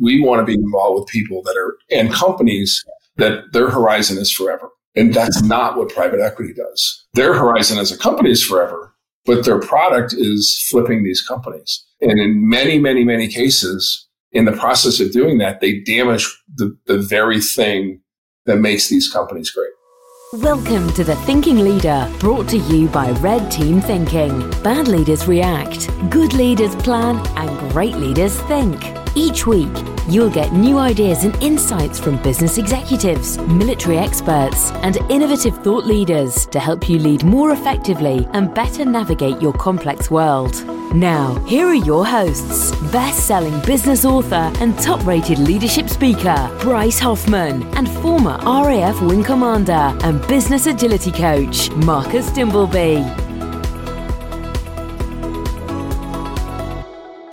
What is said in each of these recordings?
we want to be involved with people that are and companies that their horizon is forever. And that's not what private equity does. Their horizon as a company is forever, but their product is flipping these companies. And in many, many, many cases, in the process of doing that, they damage the, the very thing that makes these companies great. Welcome to The Thinking Leader, brought to you by Red Team Thinking. Bad leaders react, good leaders plan, and great leaders think. Each week, you'll get new ideas and insights from business executives, military experts, and innovative thought leaders to help you lead more effectively and better navigate your complex world. Now, here are your hosts best selling business author and top rated leadership speaker, Bryce Hoffman, and former RAF Wing Commander and business agility coach, Marcus Dimbleby.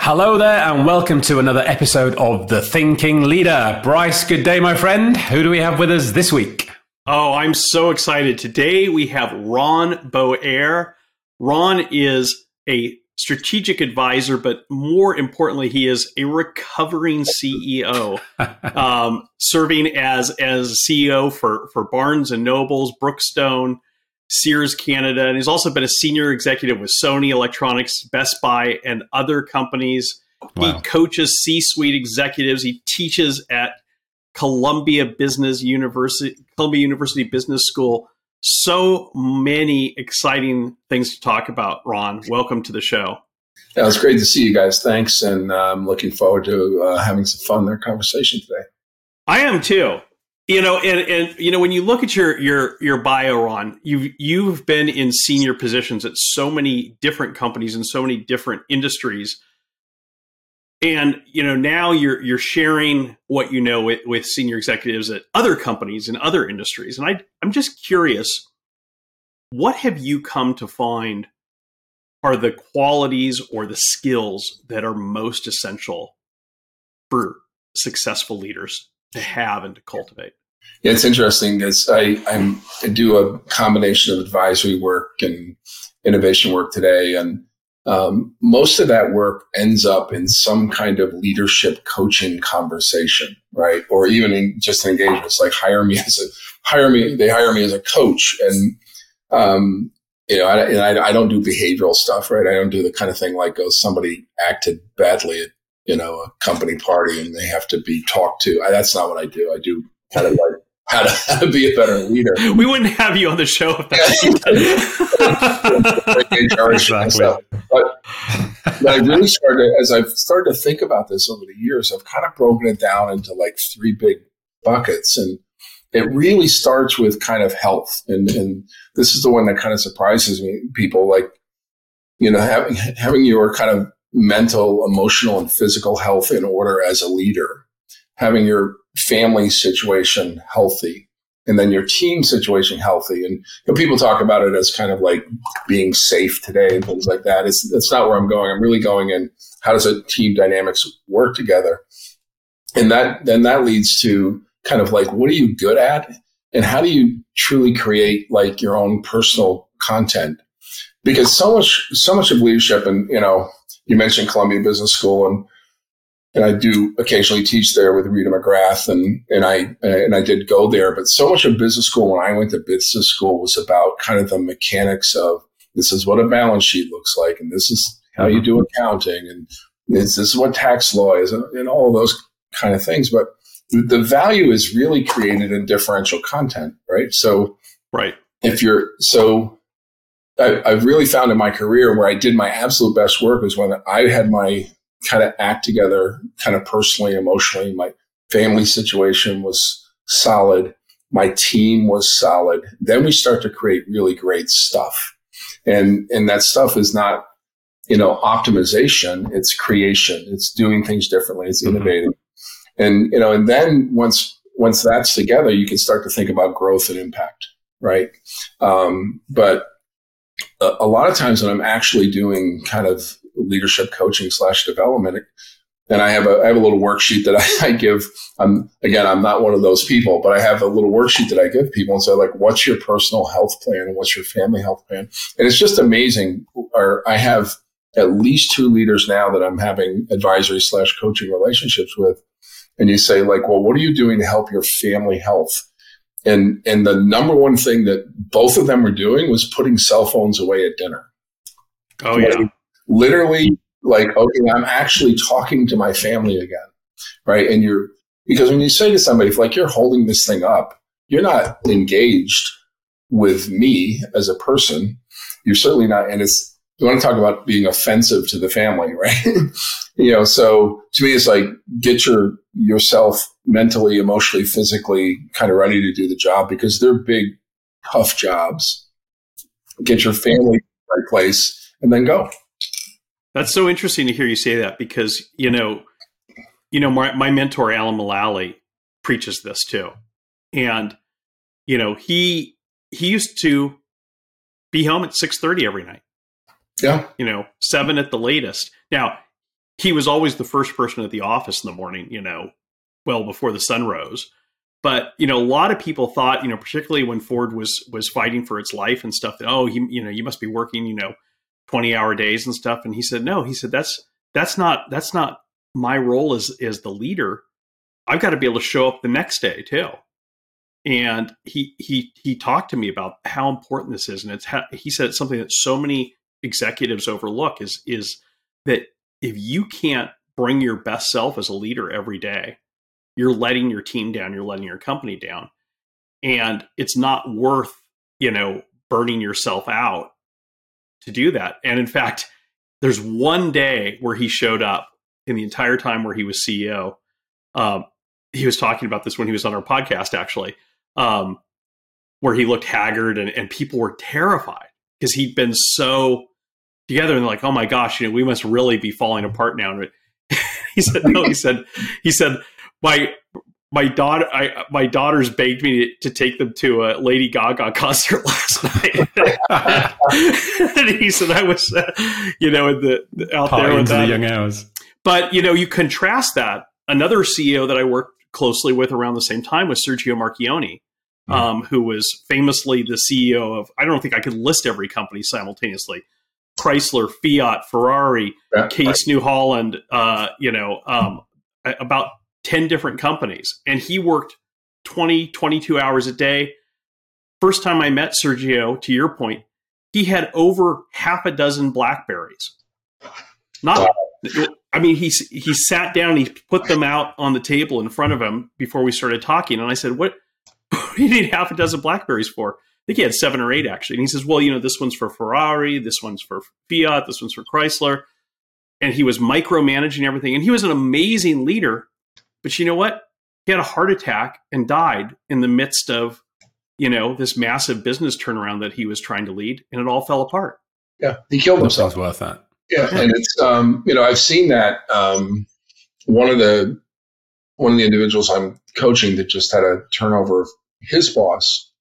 Hello there, and welcome to another episode of The Thinking Leader. Bryce, good day, my friend. Who do we have with us this week? Oh, I'm so excited. Today we have Ron Boire. Ron is a strategic advisor, but more importantly, he is a recovering CEO, um, serving as as CEO for for Barnes and Nobles, Brookstone, Sears Canada, and he's also been a senior executive with Sony Electronics, Best Buy, and other companies. Wow. He coaches C-suite executives. He teaches at Columbia Business University, Columbia University Business School so many exciting things to talk about, Ron. Welcome to the show. Yeah, it's great to see you guys. Thanks. And I'm um, looking forward to uh, having some fun in our conversation today. I am too. You know, and, and you know, when you look at your your your bio, Ron, you've you've been in senior positions at so many different companies and so many different industries. And you know now you're you're sharing what you know with, with senior executives at other companies and other industries. And I, i'm just curious what have you come to find are the qualities or the skills that are most essential for successful leaders to have and to cultivate yeah, it's interesting because I, I'm, I do a combination of advisory work and innovation work today, and um, most of that work ends up in some kind of leadership coaching conversation, right? Or even in just engagements like hire me as a hire me. They hire me as a coach, and um, you know, I, I, I, don't do behavioral stuff, right? I don't do the kind of thing like, oh, somebody acted badly at you know a company party and they have to be talked to. I, that's not what I do. I do kind of like how to, how to be a better leader. We wouldn't have you on the show if that's exactly. But, but I really started, as I've started to think about this over the years, I've kind of broken it down into like three big buckets. And it really starts with kind of health. And, and this is the one that kind of surprises me. People like, you know, having, having your kind of mental, emotional, and physical health in order as a leader, having your family situation healthy and then your team situation healthy. And you know, people talk about it as kind of like being safe today and things like that. It's that's not where I'm going. I'm really going in how does a team dynamics work together, and that then that leads to kind of like what are you good at, and how do you truly create like your own personal content? Because so much so much of leadership, and you know, you mentioned Columbia Business School and and I do occasionally teach there with Rita McGrath, and and I and I did go there. But so much of business school when I went to business school was about kind of the mechanics of this is what a balance sheet looks like, and this is how you do accounting, and this, this is what tax law is, and, and all of those kind of things. But the value is really created in differential content, right? So, right, if you're so. I, I've really found in my career where I did my absolute best work was when I had my kind of act together, kind of personally, emotionally. My family situation was solid. My team was solid. Then we start to create really great stuff. And, and that stuff is not, you know, optimization. It's creation. It's doing things differently. It's mm-hmm. innovating. Mm-hmm. And, you know, and then once, once that's together, you can start to think about growth and impact. Right. Um, but a, lot of times when I'm actually doing kind of leadership coaching slash development. And I have a I have a little worksheet that I, I give. I'm again, I'm not one of those people, but I have a little worksheet that I give people and say, like, what's your personal health plan what's your family health plan? And it's just amazing. Or I have at least two leaders now that I'm having advisory slash coaching relationships with and you say like, well, what are you doing to help your family health? And, and the number one thing that both of them were doing was putting cell phones away at dinner. Oh yeah. Literally like, okay, I'm actually talking to my family again. Right. And you're, because when you say to somebody, if like you're holding this thing up, you're not engaged with me as a person. You're certainly not. And it's, you want to talk about being offensive to the family, right? you know, so to me, it's like get your yourself mentally, emotionally, physically kind of ready to do the job because they're big, tough jobs. Get your family in the right place and then go. That's so interesting to hear you say that because you know, you know, my, my mentor Alan Mulally preaches this too, and you know he he used to be home at six thirty every night yeah. You know, seven at the latest. Now, he was always the first person at the office in the morning, you know, well before the sun rose. But, you know, a lot of people thought, you know, particularly when Ford was was fighting for its life and stuff, that, oh, he, you know, you must be working, you know, 20 hour days and stuff. And he said, no, he said, that's that's not that's not my role as as the leader. I've got to be able to show up the next day too. And he he he talked to me about how important this is, and it's how, he said it's something that so many executives overlook is is that if you can't bring your best self as a leader every day, you're letting your team down, you're letting your company down. And it's not worth, you know, burning yourself out to do that. And in fact, there's one day where he showed up in the entire time where he was CEO. Um, he was talking about this when he was on our podcast, actually, um, where he looked haggard and, and people were terrified because he'd been so together and like, oh my gosh, you know, we must really be falling apart now. And he said, no, he said, he said, my my daughter, I, my daughters begged me to, to, take them to a Lady Gaga concert last night. and he said, I was, uh, you know, in the out Party there with that. the young hours. But you know, you contrast that. Another CEO that I worked closely with around the same time was Sergio Marchionne, Mm. um, who was famously the CEO of. I don't think I could list every company simultaneously. Chrysler, Fiat, Ferrari, Yeah, Case right. New Holland, uh, you know, um, about 10 different companies. And he worked 20, 22 hours a day. First time I met Sergio, to your point, he had over half a dozen Blackberries. Not, I mean, he, he sat down, he put them out on the table in front of him before we started talking. And I said, What, you need half a dozen Blackberries for? I think he had seven or eight actually. And he says, Well, you know, this one's for Ferrari, this one's for Fiat, this one's for Chrysler. And he was micromanaging everything. And he was an amazing leader. But you know what? He had a heart attack and died in the midst of, you know, this massive business turnaround that he was trying to lead. And it all fell apart. Yeah. He killed himself. Sounds worth that. Yeah, and it's um, you know I've seen that um, one of the one of the individuals I'm coaching that just had a turnover of his boss,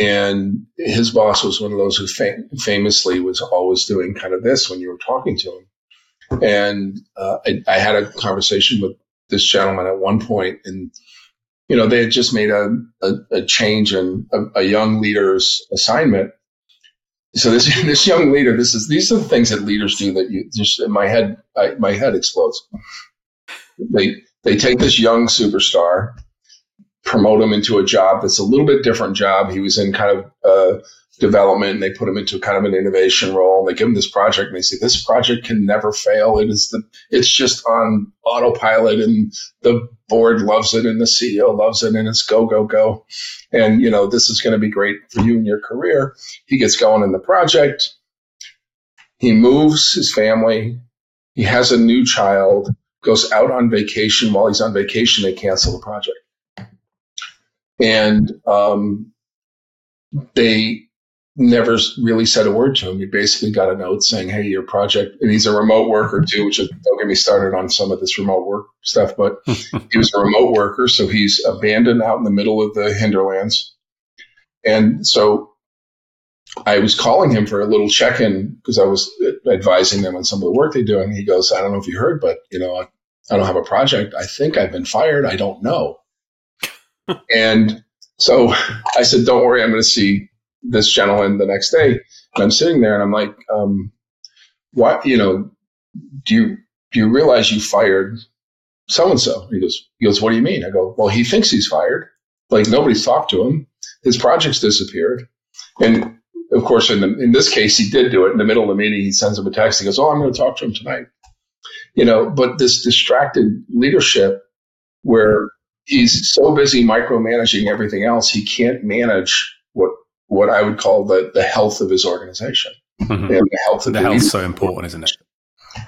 and his boss was one of those who fam- famously was always doing kind of this when you were talking to him, and uh, I, I had a conversation with this gentleman at one point, and you know they had just made a a, a change in a, a young leader's assignment so this this young leader, this is these are the things that leaders do that you just in my head, I, my head explodes. They they take this young superstar, promote him into a job that's a little bit different job. He was in kind of uh, development, and they put him into kind of an innovation role. They give him this project, and they say this project can never fail. It is the it's just on autopilot, and the board loves it, and the CEO loves it, and it's go go go. And you know this is going to be great for you and your career he gets going in the project. He moves his family. He has a new child, goes out on vacation. While he's on vacation, they cancel the project. And um, they never really said a word to him. He basically got a note saying, Hey, your project, and he's a remote worker too, which is, don't get me started on some of this remote work stuff, but he was a remote worker. So he's abandoned out in the middle of the hinterlands. And so I was calling him for a little check in because I was advising them on some of the work they're doing. He goes, I don't know if you heard, but you know, I, I don't have a project. I think I've been fired. I don't know. and so I said, don't worry. I'm going to see this gentleman the next day. And I'm sitting there and I'm like, um, what, you know, do you, do you realize you fired so and so. He goes, he goes, what do you mean? I go, well, he thinks he's fired. Like nobody's talked to him. His project's disappeared. And of course, in, the, in this case, he did do it in the middle of the meeting. He sends him a text. He goes, oh, I'm going to talk to him tonight. You know, but this distracted leadership where he's so busy micromanaging everything else, he can't manage what I would call the, the health of his organization. Mhm. And the health of The the health's so important, isn't it?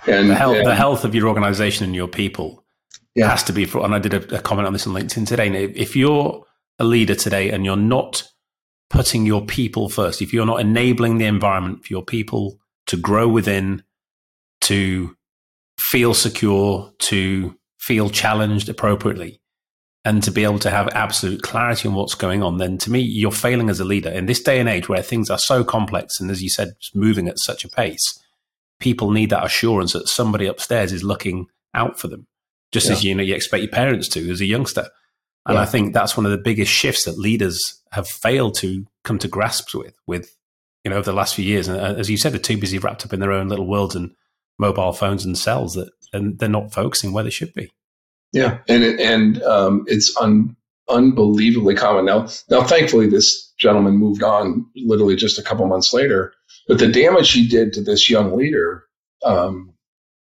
and, The health, and- the health of your organization and your people Yeah. has to be. For, and I did a, a comment on this on LinkedIn today. If you're a leader today and you're not putting your people first, if you're not enabling the environment for your people to grow within, to feel secure, to feel challenged appropriately, and to be able to have absolute clarity on what's going on, then to me, you're failing as a leader. In this day and age where things are so complex and, as you said, moving at such a pace, people need that assurance that somebody upstairs is looking out for them, just as you know you expect your parents to as a youngster. And Yeah. I think that's one of the biggest shifts that leaders have failed to come to grasps with, with you know, over the last few years. And uh, as you said, they're too busy wrapped up in their own little worlds and mobile phones and cells that, and they're not focusing where they should be. Yeah, and it, and um, it's un, unbelievably common now. Now, thankfully, this gentleman moved on literally just a couple months later. But the damage he did to this young leader um,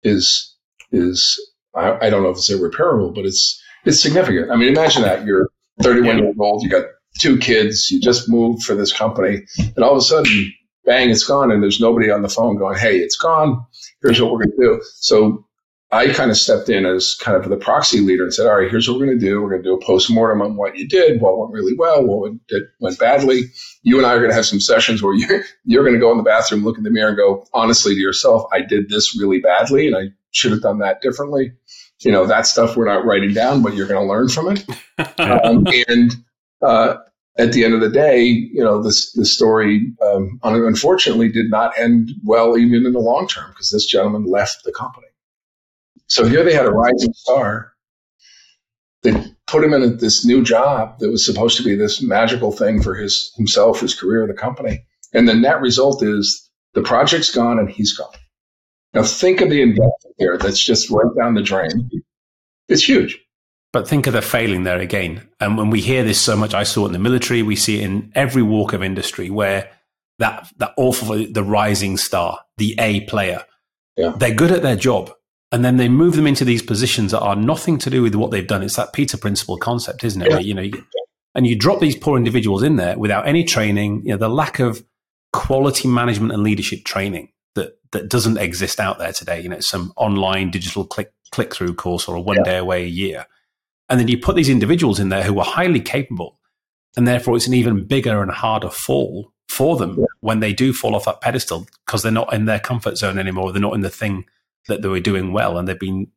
is is I, I don't know if it's irreparable, but it's it's significant. I mean, imagine that you're 31 years old, you got two kids, you just moved for this company, and all of a sudden, bang, it's gone, and there's nobody on the phone going, "Hey, it's gone. Here's what we're going to do." So I kind of stepped in as kind of the proxy leader and said, all right, here's what we're going to do. We're going to do a postmortem on what you did, what went really well, what went, went badly. You and I are going to have some sessions where you're, you're going to go in the bathroom, look in the mirror and go, honestly to yourself, I did this really badly and I should have done that differently. You know, that stuff we're not writing down, but you're going to learn from it. Um, and uh, at the end of the day, you know, this the story um, unfortunately did not end well, even in the long term, because this gentleman left the company. So here they had a rising star. They put him in this new job that was supposed to be this magical thing for his himself, his career, the company, and the net result is the project's gone and he's gone. Now think of the investment here that's just right down the drain. It's huge. But think of the failing there again. And when we hear this so much, I saw it in the military, we see it in every walk of industry where that, that awful, the rising star, the A player, Yeah. they're good at their job. And then they move them into these positions that are nothing to do with what they've done. It's that Peter principle concept, isn't it? Yeah. Where, you know, you, and you drop these poor individuals in there without any training, you know, the lack of quality management and leadership training that, that doesn't exist out there today. You know, some online digital click, click through course or a one Yeah. day away a year. And then you put these individuals in there who are highly capable. And therefore, it's an even bigger and harder fall for them Yeah. when they do fall off that pedestal because they're not in their comfort zone anymore. They're not in the thing that they were doing well and they've been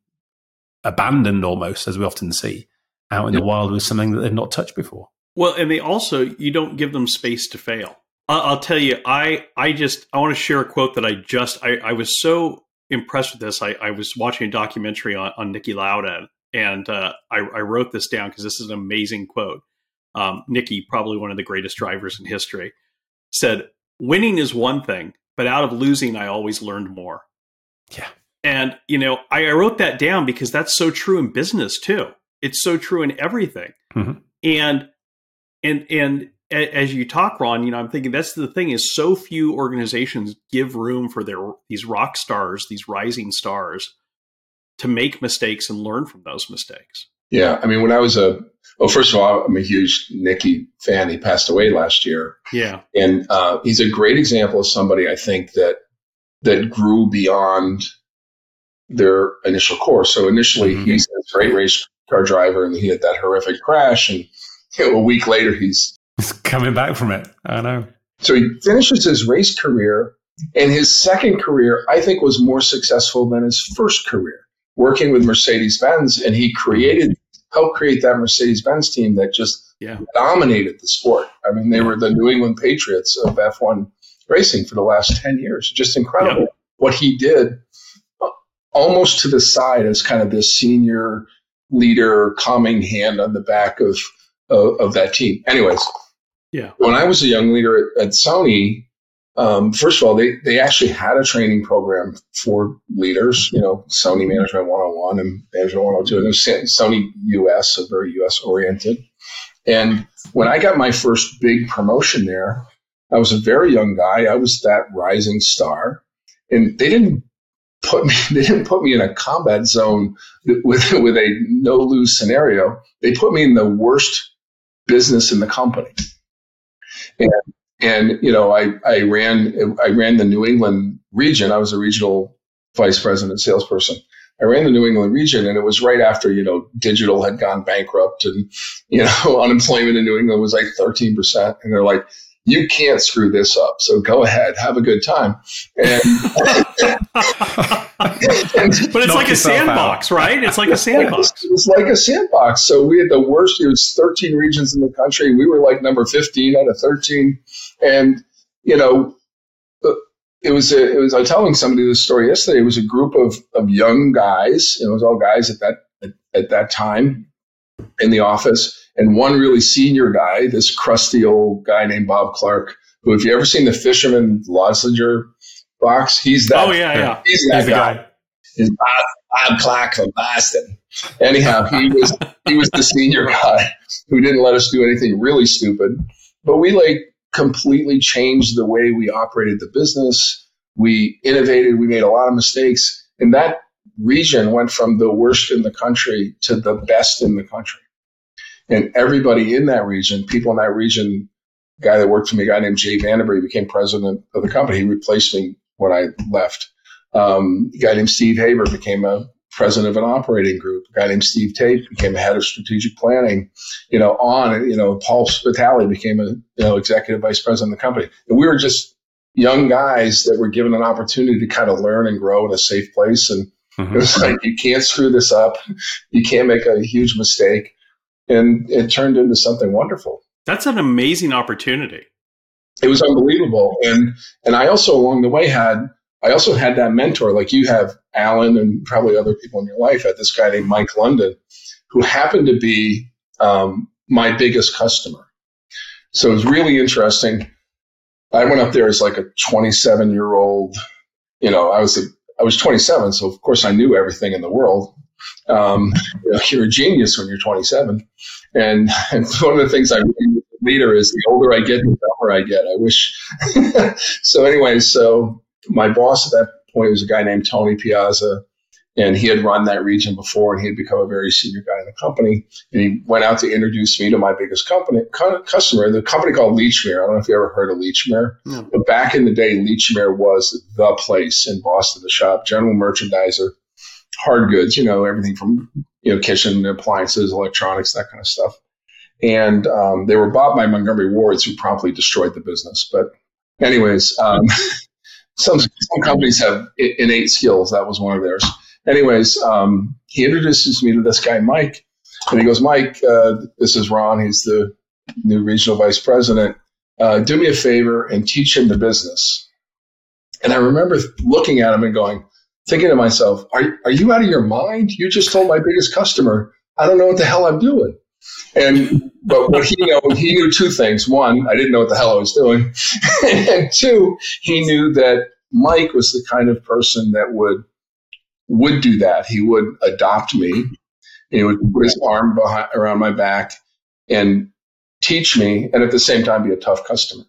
abandoned almost, as we often see, out in Yeah. the wild with something that they've not touched before. Well, and they also you don't give them space to fail. I'll, I'll tell you, I I just I want to share a quote that I just I, I was so impressed with this. I, I was watching a documentary on, on Niki Lauda, and uh, I, I wrote this down because this is an amazing quote. Um, Niki, probably one of the greatest drivers in history, said, "Winning is one thing, but out of losing, I always learned more." Yeah. And you know, I, I wrote that down because that's so true in business too. It's so true in everything. Mhm. And and and as you talk, Ron, you know, I'm thinking that's the thing is so few organizations give room for their these rock stars, these rising stars, to make mistakes and learn from those mistakes. Yeah, I mean, when I was a well, first of all, I'm a huge Niki fan. He passed away last year, Yeah, and uh, he's a great example of somebody I think that that grew beyond their initial course. So initially, Mhm. he's a great race car driver, and he had that horrific crash, and you know, a week later, he's It's coming back from it. I know. so he finishes his race career, and his second career, I think, was more successful than his first career, working with Mercedes Benz, and he created, helped create that Mercedes Benz team that just yeah, dominated the sport. I mean, they were the New England Patriots of F1 racing for the last 10 years. Just incredible what he did, almost to the side as kind of this senior leader, calming hand on the back of, of, of that team. Anyways, Yeah. when I was a young leader at, at Sony, um, first of all, they, they actually had a training program for leaders, you know, Sony Management 101 and Management 102, and it was Sony US, so very US oriented. And when I got my first big promotion there, I was a very young guy. I was that rising star. And they didn't put me they didn't put me in a combat zone with with a no lose scenario. They put me in the worst business in the company. And and you know, I I ran I ran the New England region. I was a regional vice president salesperson. I ran the New England region, and it was right after you know digital had gone bankrupt, and you know unemployment in New England was like thirteen percent, and they're like, you can't screw this up. So go ahead, have a good time. And, but it's like a sandbox, out. right? It's like a sandbox. It's, it's, like a sandbox. So we had the worst. It was 13 regions in the country. We were like number 15 out of 13, and you know, it was a, it was. I was telling somebody this story yesterday. It was a group of of young guys. It was all guys at that at, at that time in the office and one really senior guy, this crusty old guy named Bob Clark, who, if you ever seen the Fisherman Lozenges box, he's that. Oh yeah, yeah, he's that he's guy. guy. He's Bob, Bob Clark from Boston. Anyhow, he was he was the senior guy who didn't let us do anything really stupid, but we like completely changed the way we operated the business. We innovated. We made a lot of mistakes, and that region went from the worst in the country to the best in the country. And everybody in that region, people in that region, guy that worked for me, a guy named Jay Vandenberg, became president of the company. He replaced me when I left. Um, a guy named Steve Haber became a president of an operating group. A guy named Steve Tate became a head of strategic planning. You know, on you know, Paul Spitali became a you know executive vice president of the company. And we were just young guys that were given an opportunity to kind of learn and grow in a safe place. And mm-hmm. it was like you can't screw this up. You can't make a huge mistake and it turned into something wonderful. That's an amazing opportunity. It was unbelievable, and and I also along the way had I also had that mentor like you have Alan and probably other people in your life. Had this guy named Mike London, who happened to be um, my biggest customer. So it was really interesting. I went up there as like a 27 year old. You know, I was a, I was 27, so of course I knew everything in the world. Um, you know, you're a genius when you're 27. And, and one of the things I really leader is the older I get, the dumber I get. I wish. so anyway, so my boss at that point was a guy named Tony Piazza, and he had run that region before, and he had become a very senior guy in the company. And he went out to introduce me to my biggest company customer, the company called Lechmere. I don't know if you ever heard of Lechmere, no. but back in the day, Lechmere was the place in Boston, the shop, general merchandiser hard goods, you know, everything from, you know, kitchen appliances, electronics, that kind of stuff. And um, they were bought by Montgomery Wards, who promptly destroyed the business. But, anyways, um, some, some companies have innate skills. That was one of theirs. Anyways, um, he introduces me to this guy, Mike. And he goes, Mike, uh, this is Ron. He's the new regional vice president. Uh, do me a favor and teach him the business. And I remember looking at him and going, thinking to myself, are, are you out of your mind? You just told my biggest customer, I don't know what the hell I'm doing. And but what he know, he knew two things. One, I didn't know what the hell I was doing, and two, he knew that Mike was the kind of person that would would do that. He would adopt me. He would put his arm behind, around my back and teach me, and at the same time be a tough customer.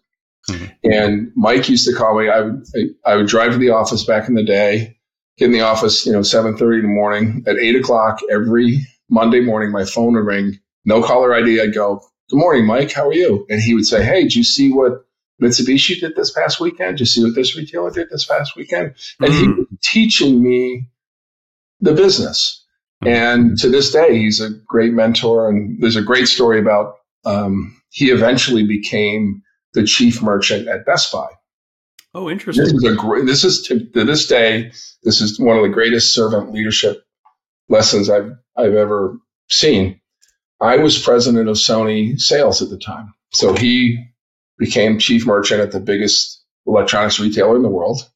Mm-hmm. And Mike used to call me. I would I would drive to the office back in the day get in the office, you know, 7.30 in the morning. At 8 o'clock every Monday morning, my phone would ring. No caller ID. I'd go, good morning, Mike. How are you? And he would say, hey, did you see what Mitsubishi did this past weekend? Did you see what this retailer did this past weekend? And mm-hmm. he was teaching me the business. Mm-hmm. And to this day, he's a great mentor. And there's a great story about um, he eventually became the chief merchant at Best Buy. Oh, interesting. This is a great. This is to, to, this day. This is one of the greatest servant leadership lessons I've I've ever seen. I was president of Sony sales at the time, so he became chief merchant at the biggest electronics retailer in the world,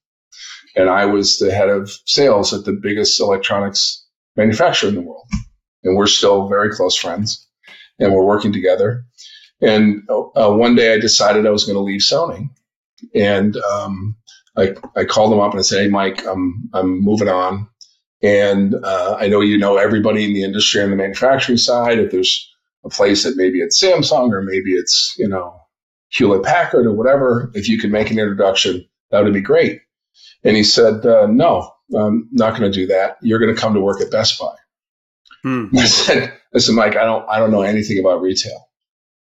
and I was the head of sales at the biggest electronics manufacturer in the world. And we're still very close friends, and we're working together. And uh, one day I decided I was going to leave Sony And um, I, I called him up and I said, Hey, Mike, I'm, I'm moving on. And uh, I know you know everybody in the industry on the manufacturing side. If there's a place that maybe it's Samsung or maybe it's, you know, Hewlett Packard or whatever, if you could make an introduction, that would be great. And he said, uh, No, I'm not going to do that. You're going to come to work at Best Buy. Hmm. I said, I said, Mike, I don't, I don't know anything about retail,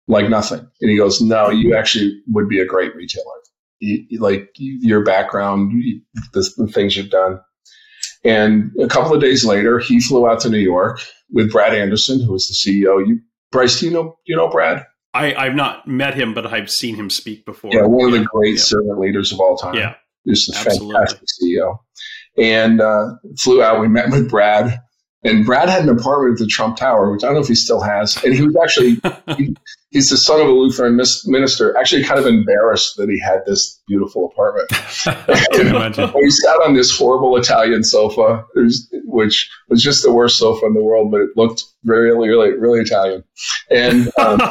like nothing. And he goes, No, you actually would be a great retailer. You, like your background, the, the things you've done. And a couple of days later, he flew out to New York with Brad Anderson, who was the CEO. You, Bryce, do you know, do you know Brad? I, I've not met him, but I've seen him speak before. Yeah, one of the great yeah. servant leaders of all time. Yeah, just a Absolutely. fantastic CEO. And uh, flew out. We met with Brad, and Brad had an apartment at the Trump Tower, which I don't know if he still has. And he was actually he, he's the son of a Lutheran minister. Actually, kind of embarrassed that he had this beautiful apartment. he sat on this horrible Italian sofa, which was just the worst sofa in the world, but it looked really, really, really Italian. And um,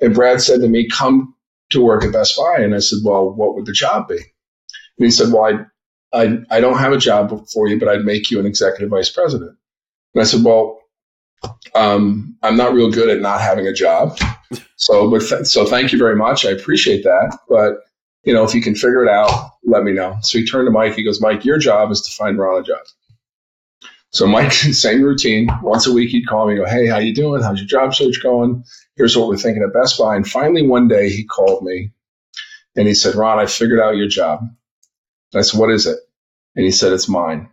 and Brad said to me, "Come to work at Best Buy." And I said, "Well, what would the job be?" And he said, "Well, I." I, I don't have a job for you, but I'd make you an executive vice president. And I said, well, um, I'm not real good at not having a job. So, but th- so thank you very much. I appreciate that. But you know, if you can figure it out, let me know. So he turned to Mike. He goes, Mike, your job is to find Ron a job. So Mike, same routine. Once a week, he'd call me, and go, Hey, how you doing? How's your job search going? Here's what we're thinking at Best Buy. And finally, one day, he called me and he said, Ron, I figured out your job. I said, What is it? And he said, It's mine.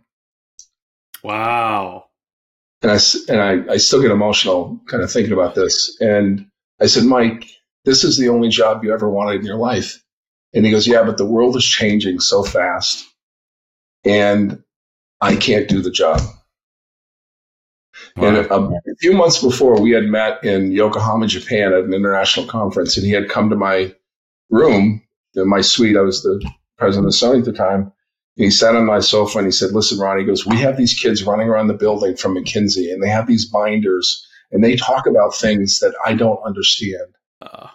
Wow. And I, and I, I still get emotional kind of thinking about this. And I said, Mike, this is the only job you ever wanted in your life. And he goes, Yeah, but the world is changing so fast. And I can't do the job. Wow. And a, a, few months before, we had met in Yokohama, Japan at an international conference, and he had come to my room, in my suite. I was the president of Sony at the time he sat on my sofa and he said, Listen, Ron, he goes, We have these kids running around the building from McKinsey and they have these binders and they talk about things that I don't understand. Uh,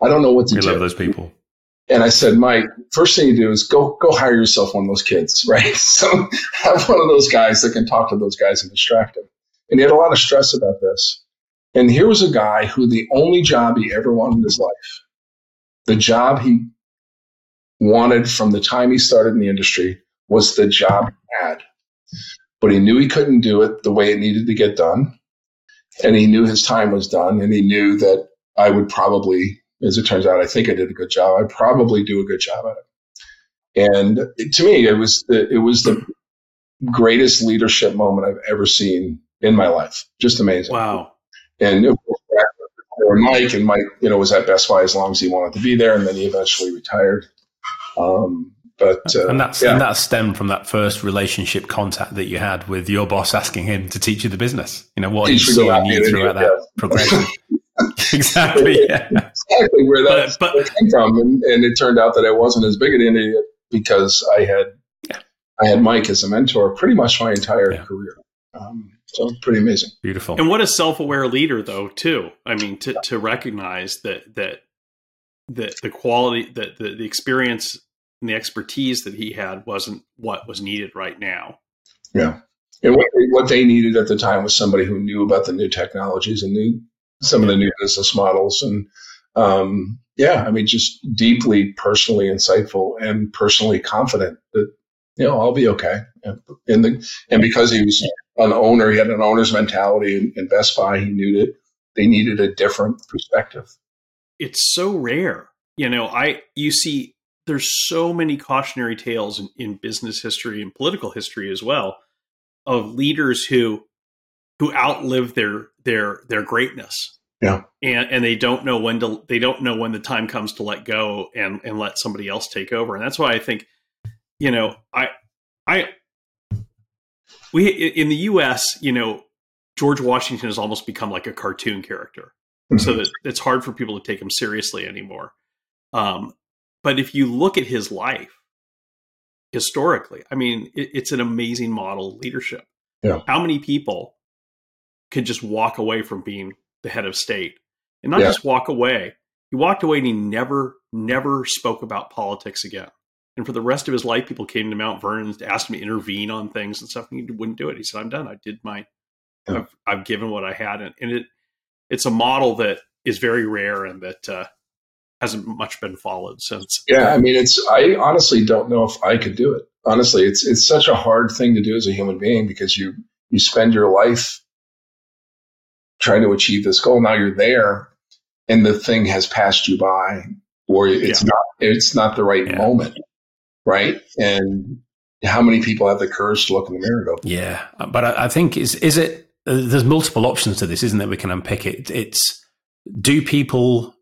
I don't know what to we do. We love those people. And I said, Mike, first thing you do is go go hire yourself one of those kids, right? So have one of those guys that can talk to those guys and distract them. And he had a lot of stress about this. And here was a guy who the only job he ever wanted in his life, the job he wanted from the time he started in the industry was the job he had. But he knew he couldn't do it the way it needed to get done. And he knew his time was done. And he knew that I would probably, as it turns out, I think I did a good job. I'd probably do a good job at it. And to me, it was the, it was the greatest leadership moment I've ever seen in my life. Just amazing. Wow. And Mike, and Mike, you know, was at Best Buy as long as he wanted to be there, and then he eventually retired. Um, but uh, and that's yeah. and that stemmed from that first relationship contact that you had with your boss asking him to teach you the business. You know what he's seeing you throughout that yeah. progression. exactly. Yeah. Exactly where that, but, but, came from, and, and, it turned out that I wasn't as big an idiot because I had yeah. I had Mike as a mentor pretty much my entire career. Um, so pretty amazing. Beautiful. And what a self-aware leader, though, too. I mean, to to recognize that that the the quality, that the, the experience and the expertise that he had wasn't what was needed right now. Yeah. And what, what they needed at the time was somebody who knew about the new technologies and knew some of the new business models. And um, yeah, I mean, just deeply personally insightful and personally confident that, you know, I'll be okay. And, the, and because he was an owner, he had an owner's mentality in Best Buy, he knew that they needed a different perspective. It's so rare. You know, I, you see there's so many cautionary tales in, in business history and political history as well of leaders who who outlive their their their greatness. Yeah. And and they don't know when to they don't know when the time comes to let go and and let somebody else take over. And that's why I think you know, I I we in the US, you know, George Washington has almost become like a cartoon character. Mm-hmm. So that it's hard for people to take him seriously anymore. Um, but if you look at his life historically, I mean, it, it's an amazing model of leadership. Yeah. How many people could just walk away from being the head of state and not yeah. just walk away, He walked away and he never, never spoke about politics again. And for the rest of his life, people came to Mount Vernon and asked him to intervene on things and stuff, and he wouldn't do it. He said, "I'm done. I did my, Yeah. I've, I've given what I had," and, and it, it's a model that is very rare and that uh, hasn't much been followed since. Yeah, I mean, it's. I honestly don't know if I could do it. Honestly, it's it's such a hard thing to do as a human being because you you spend your life trying to achieve this goal. Now you're there, and the thing has passed you by, or it's Yeah. not it's not the right Yeah. moment, right? And how many people have the courage to look in the mirror and go, Yeah, but I, I think is is it? Uh, there's multiple options to this, isn't there? We can unpick it. It's do people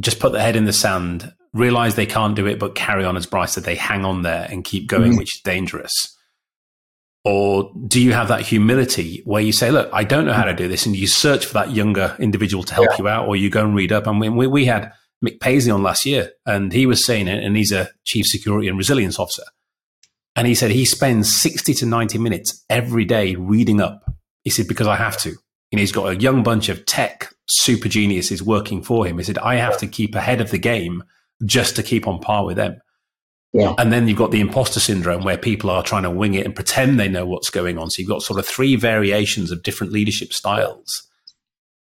just put their head in the sand, realize they can't do it, but carry on as Bryce said, they hang on there and keep going, Mhm. which is dangerous. Or do you have that humility where you say, "Look, I don't know how to do this," and you search for that younger individual to help Yeah. you out, or you go and read up? And we we had Mick Paisley on last year, and he was saying it, and he's a chief security and resilience officer. And he said he spends 60 to 90 minutes every day reading up. He said, because I have to. You know, he's got a young bunch of tech super geniuses working for him. He said, I have to keep ahead of the game just to keep on par with them. Yeah. And then you've got the imposter syndrome where people are trying to wing it and pretend they know what's going on. So you've got sort of three variations of different leadership styles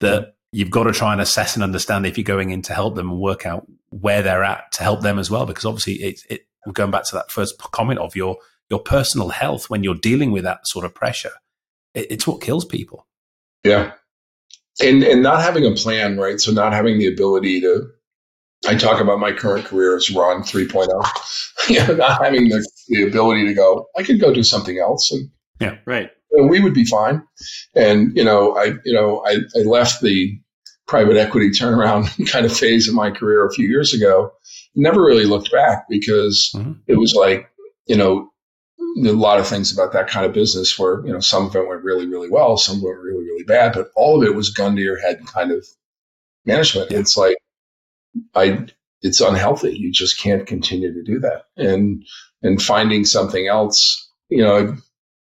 that you've got to try and assess and understand if you're going in to help them and work out where they're at to help them as well. Because obviously, it, it going back to that first comment of your your personal health when you're dealing with that sort of pressure. It, it's what kills people. Yeah. And and not having a plan, right? So not having the ability to I talk about my current career as Ron 3.0. you know, not having the, the ability to go, I could go do something else and Yeah, Right. you know, we would be fine. And you know, I you know, I, I left the private equity turnaround kind of phase of my career a few years ago. Never really looked back because Mhm. it was like, you know, a lot of things about that kind of business where, you know, some of it went really, really well, some went really, really bad, but all of it was gun to your head kind of management. It's like, I, it's unhealthy. You just can't continue to do that. And, and finding something else, you know,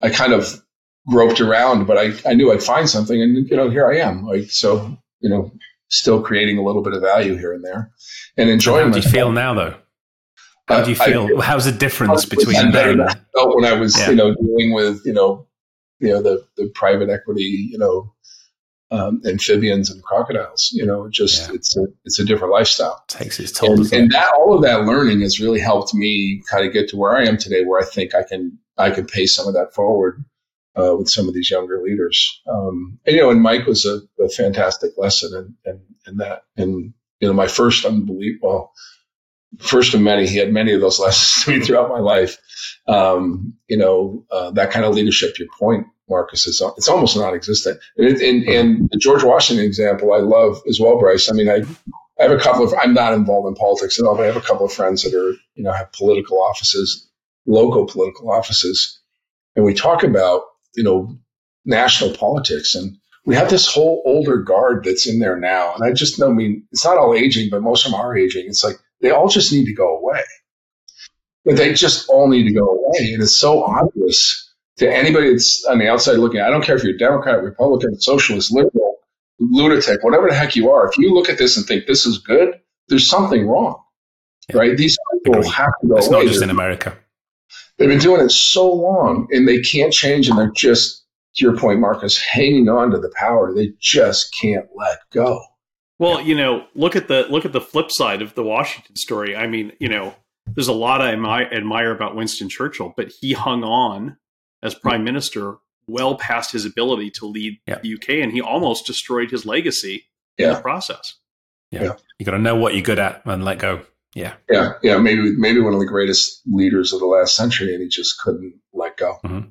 I, I kind of groped around, but I, I knew I'd find something and, you know, here I am. Like, so, you know, still creating a little bit of value here and there and enjoying How do you feel now, though? How do you feel? How's the difference between better than I felt when I was, Yeah. you know, dealing with, you know, you know, the, the private equity, you know, um, amphibians and crocodiles, you know, just Yeah. it's a, it's a different lifestyle. Takes its toll. And, and that, all of that learning has really helped me kind of get to where I am today, where I think I can, I can pay some of that forward, uh, with some of these younger leaders. Um, and, you know, and Mike was a, a fantastic lesson in, in, in that. And, you know, my first unbelievable, well, first of many, he had many of those lessons to me throughout my life. Um, you know, uh, that kind of leadership, your point, Marcus, is it's almost non-existent. And, and, and the George Washington example I love as well, Bryce. I mean, I, I have a couple of, I'm not involved in politics at all, but I have a couple of friends that are, you know, have political offices, local political offices. And we talk about, you know, national politics and we have this whole older guard that's in there now. And I just know, I mean, it's not all aging, but most of them are aging. It's like they all just need to go away. But they just all need to go away. And it's so obvious to anybody that's on the outside looking. I don't care if you're Democrat, Republican, socialist, liberal, lunatic, whatever the heck you are. If you look at this and think this is good, there's something wrong. Yeah. Right? These people Agree. have to go It's away. not just in America. They've been doing it so long and they can't change and they're just, to your point, Marcus, hanging on to the power. They just can't let go. Well, you know, look at the look at the flip side of the Washington story. I mean, you know, there's a lot I admire about Winston Churchill, but he hung on as prime minister well past his ability to lead Yeah. the UK, and he almost destroyed his legacy in the process. Yeah. Yeah. You got to know what you're good at and let go. Yeah. Yeah. Yeah. Maybe, maybe one of the greatest leaders of the last century and he just couldn't let go. Mm-hmm.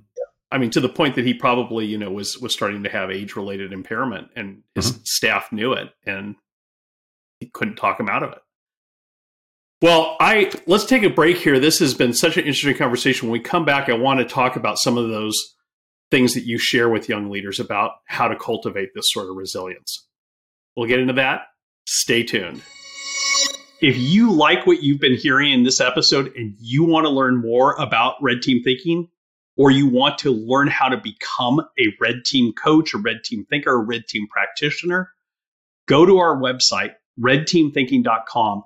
I mean, to the point that he probably, you know, was was starting to have age related impairment, and his mm-hmm. staff knew it, and couldn't talk him out of it. Well, I let's take a break here. This has been such an interesting conversation. When we come back, I want to talk about some of those things that you share with young leaders about how to cultivate this sort of resilience. We'll get into that. Stay tuned. If you like what you've been hearing in this episode and you want to learn more about red team thinking, or you want to learn how to become a red team coach, a red team thinker, a red team practitioner, go to our website, redteamthinking.com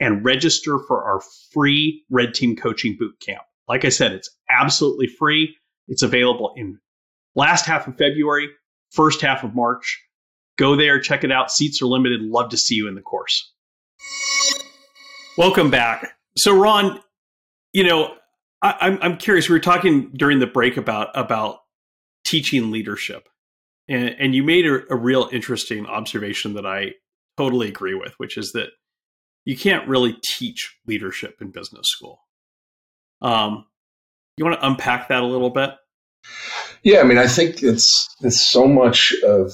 and register for our free Red Team Coaching Boot Camp. Like I said, it's absolutely free. It's available in last half of February, first half of March. Go there, check it out. Seats are limited. Love to see you in the course. Welcome back. So, Ron, you know, I, I'm I'm curious. We were talking during the break about about teaching leadership, and, and you made a, a real interesting observation that I totally agree with, which is that you can't really teach leadership in business school. Um, you want to unpack that a little bit? Yeah, I mean, I think it's it's so much of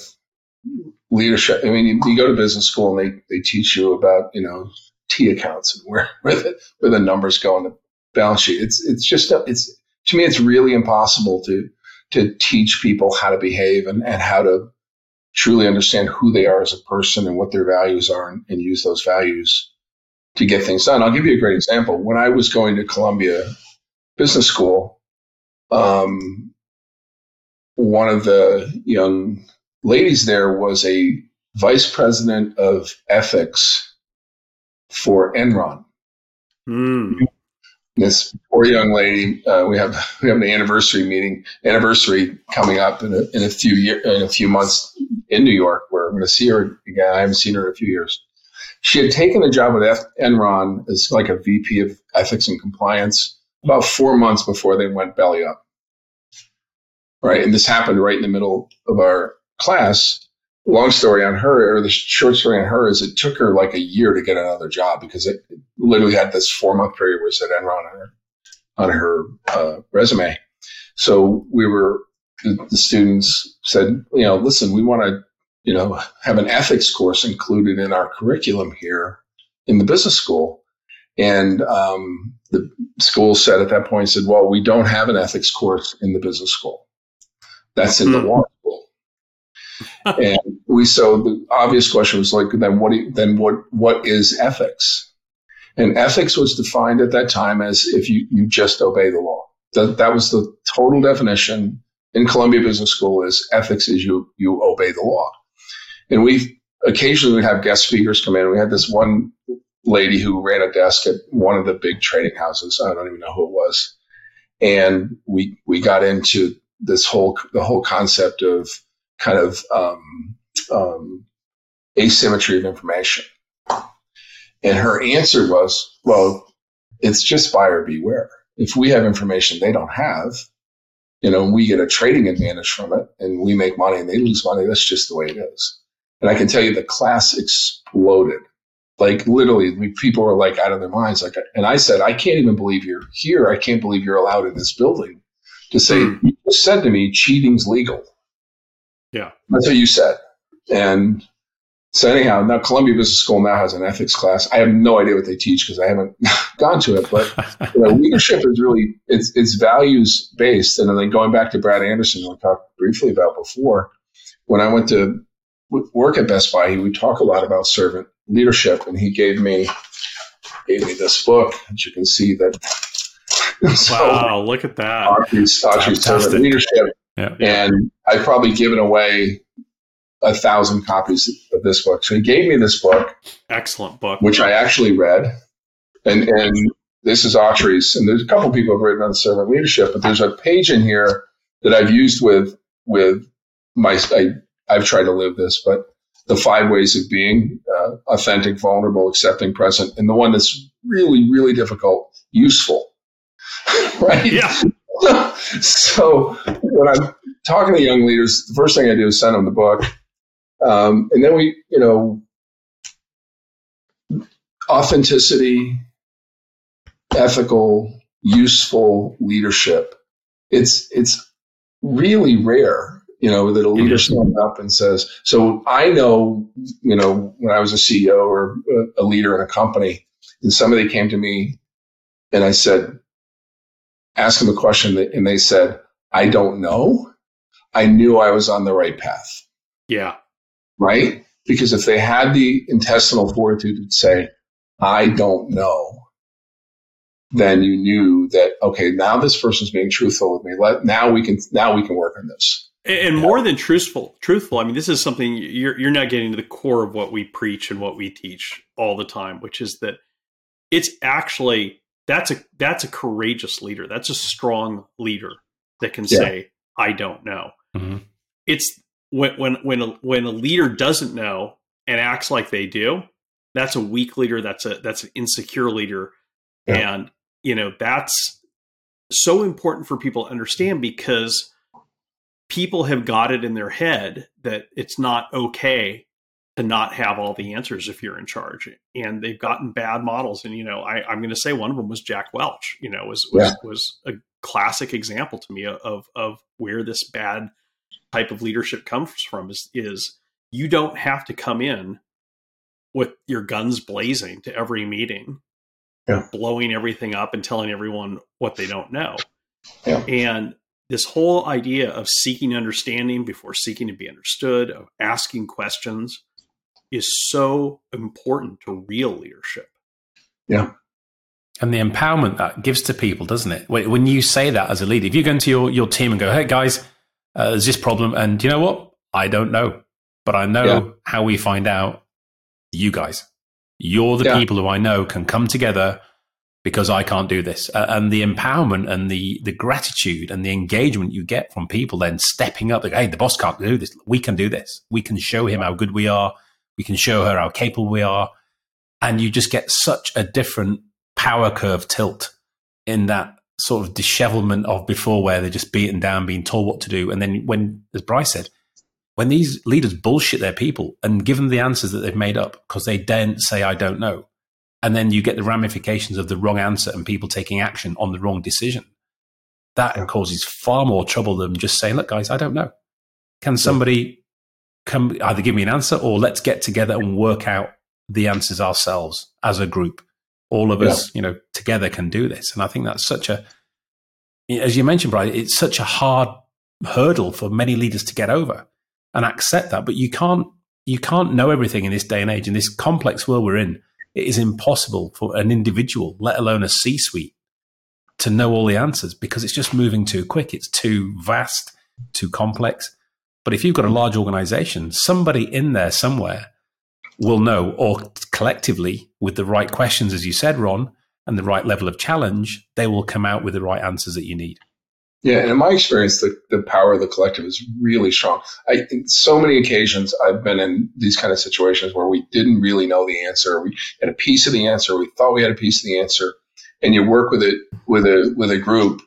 leadership. I mean, you, you go to business school and they, they teach you about you know T accounts and where where the, where the numbers go on the balance sheet. It's it's just it's to me it's really impossible to to teach people how to behave and, and how to truly understand who they are as a person and what their values are and, and use those values to get things done. I'll give you a great example. When I was going to Columbia Business School, um, one of the young ladies there was a vice president of ethics for Enron. Mm. This poor young lady. Uh, we have we have an anniversary meeting, anniversary coming up in a, in a few year, in a few months in New York, where I'm going to see her again. I haven't seen her in a few years. She had taken a job with F- Enron as like a VP of ethics and compliance about four months before they went belly up. Right, and this happened right in the middle of our class. Long story on her, or the short story on her is it took her like a year to get another job because it literally had this four month period where it said Enron on her on her uh, resume. So we were the, the students said, you know, listen, we want to, you know, have an ethics course included in our curriculum here in the business school. And um, the school said at that point, said, well, we don't have an ethics course in the business school. That's in the Hmm. law school. and we so the obvious question was like, then what? You, then what? What is ethics? And ethics was defined at that time as if you you just obey the law. That that was the total definition in Columbia Business School. Is ethics is you you obey the law. And we occasionally would have guest speakers come in. We had this one lady who ran a desk at one of the big trading houses. I don't even know who it was. And we we got into this whole the whole concept of kind of um, um, asymmetry of information. And her answer was, "Well, it's just buyer beware. If we have information they don't have, you know, we get a trading advantage from it, and we make money and they lose money. That's just the way it is." And I can tell you, the class exploded. Like literally, we, people were like out of their minds. Like, and I said, "I can't even believe you're here. I can't believe you're allowed in this building to say." Hmm. You just said to me, "Cheating's legal." Yeah. That's what you said. And so anyhow, now Columbia Business School now has an ethics class. I have no idea what they teach because I haven't gone to it, but you know, leadership is really it's it's values based. And then going back to Brad Anderson, who I talked briefly about before, when I went to work at Best Buy, he would talk a lot about servant leadership, and he gave me gave me this book, as you can see that. so, Wow, look at that. Autry's Fantastic. servant leadership, yeah. and I've probably given away a thousand copies of this book. So he gave me this book, Excellent book. which I actually read, and and this is Autry's, and there's a couple people who've written on servant leadership, but there's a page in here that I've used with with my I, I've tried to live this, but the five ways of being uh, authentic, vulnerable, accepting, present, and the one that's really really difficult, useful, right? Yeah. so when I'm talking to young leaders, the first thing I do is send them the book. Um, and then we, you know, authenticity, ethical, useful leadership. It's, it's really rare, you know, that a leader stands up and says, so I know, you know, when I was a CEO or a, a leader in a company and somebody came to me and I said, ask them a question that- and they said, I don't know. I knew I was on the right path, Yeah. Right? Because if they had the intestinal fortitude to say, I don't know, then you knew that, okay, now this person's being truthful with me. Let, now we can, now we can work on this. And more than truthful, truthful. I mean, this is something you're you're not getting to the core of what we preach and what we teach all the time, which is that it's actually that's a that's a courageous leader. That's a strong leader that can yeah. say, "I don't know." Mm-hmm. It's when when when a, when a leader doesn't know and acts like they do. That's a weak leader. That's a that's an insecure leader, yeah. and you know that's so important for people to understand because people have got it in their head that it's not okay to not have all the answers if you're in charge and they've gotten bad models and you know I, am going to say one of them was jack welch you know was was, yeah. was a classic example to me of of where this bad type of leadership comes from is is you don't have to come in with your guns blazing to every meeting yeah. blowing everything up and telling everyone what they don't know yeah. and this whole idea of seeking understanding before seeking to be understood, of asking questions, is so important to real leadership. Yeah. And the empowerment that gives to people, doesn't it? When you say that as a leader, if you go into your, your team and go, hey, guys, uh, there's this problem. And you know what? I don't know, but I know yeah. how we find out. You guys, you're the yeah. people who I know can come together because I can't do this. Uh, and the empowerment and the the gratitude and the engagement you get from people then stepping up, like, hey, the boss can't do this. We can do this. We can show him how good we are. We can show her how capable we are. And you just get such a different power curve tilt in that sort of dishevelment of before where they're just beaten down, being told what to do. And then when, as Bryce said, when these leaders bullshit their people and give them the answers that they've made up because they daren't say, I don't know, and then you get the ramifications of the wrong answer and people taking action on the wrong decision. That yeah. causes far more trouble than just saying, "Look, guys, I don't know. Can somebody come either give me an answer or let's get together and work out the answers ourselves as a group? All of us, you know, together can do this." And I think that's such a, as you mentioned, Brian, it's such a hard hurdle for many leaders to get over and accept that. But you can't you can't know everything in this day and age in this complex world we're in it is impossible for an individual, let alone a C suite, to know all the answers because it's just moving too quick. It's too vast, too complex. But if you've got a large organization, somebody in there somewhere will know, or collectively, with the right questions, as you said, Ron, and the right level of challenge, they will come out with the right answers that you need. Yeah, and in my experience, the, the power of the collective is really strong. I think so many occasions I've been in these kind of situations where we didn't really know the answer. We had a piece of the answer. We thought we had a piece of the answer, and you work with it with a with a group,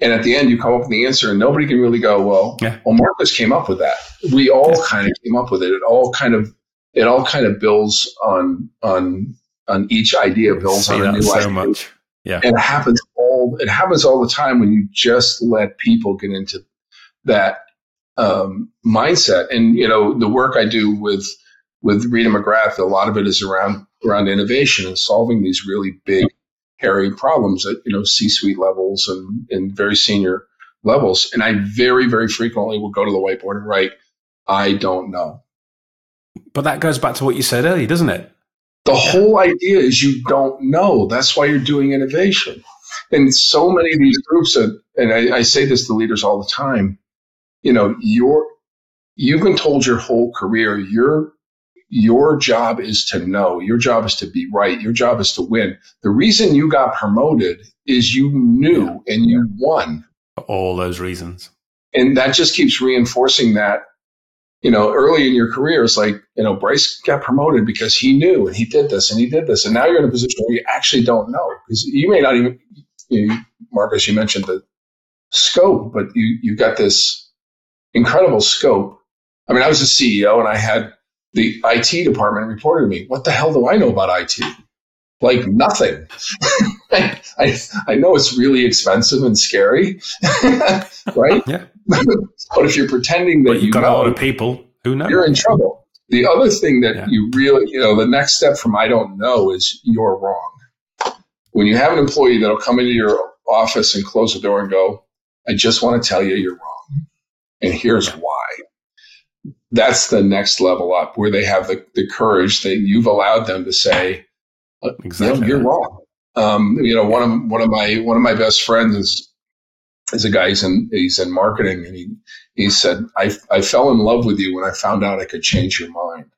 and at the end you come up with the answer, and nobody can really go, well, yeah. well, Marcus came up with that. We all kind of came up with it. It all kind of it all kind of builds on on on each idea builds on a new so idea. Much. Yeah. And it happens all it happens all the time when you just let people get into that um, mindset. And you know, the work I do with with Rita McGrath, a lot of it is around around innovation and solving these really big, hairy problems at you know C-suite levels and, and very senior levels. And I very, very frequently will go to the whiteboard and write, "I don't know." But that goes back to what you said earlier, doesn't it? The whole idea is you don't know. That's why you're doing innovation. And so many of these groups, that, and I, I say this to leaders all the time, you know, you're, you've been told your whole career, your, your job is to know. Your job is to be right. Your job is to win. The reason you got promoted is you knew and you won. all those reasons. And that just keeps reinforcing that you know, early in your career, it's like, you know, Bryce got promoted because he knew and he did this and he did this. And now you're in a position where you actually don't know because you may not even, you know, Marcus, you mentioned the scope, but you, you've got this incredible scope. I mean, I was a CEO and I had the IT department reported to me. What the hell do I know about IT? Like nothing. I, I, I know it's really expensive and scary, right? Yeah. but if you're pretending that you've you got know, a lot of people who know, you're in trouble. The other thing that yeah. you really, you know, the next step from I don't know is you're wrong. When you have an employee that'll come into your office and close the door and go, I just want to tell you you're wrong. And here's why. That's the next level up where they have the, the courage that you've allowed them to say, exactly. You know, you're wrong. Um, you know, one of one of my one of my best friends is is a guy he's in he's in marketing, and he he said, "I I fell in love with you when I found out I could change your mind."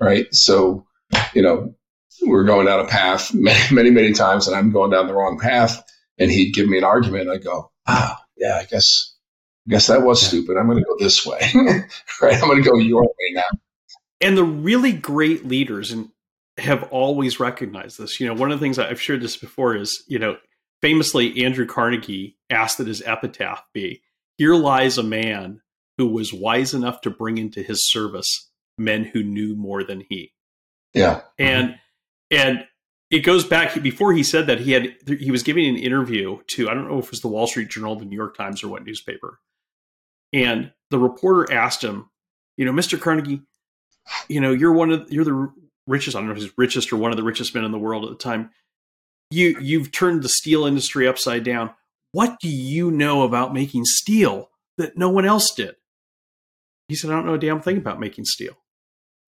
Right. So, you know, we're going down a path many many many times, and I'm going down the wrong path, and he'd give me an argument. I go, ah, yeah, I guess I guess that was stupid. I'm going to go this way. right. I'm going to go your way now. And the really great leaders and have always recognized this. You know, one of the things I've shared this before is, you know, famously Andrew Carnegie asked that his epitaph be, "Here lies a man who was wise enough to bring into his service men who knew more than he." Yeah. And and it goes back before he said that he had he was giving an interview to I don't know if it was the Wall Street Journal, the New York Times, or what newspaper, and the reporter asked him, you know, Mr. Carnegie, you know, you're one of you're the richest, I don't know if he's richest or one of the richest men in the world at the time. You you've turned the steel industry upside down. What do you know about making steel that no one else did? He said, I don't know a damn thing about making steel.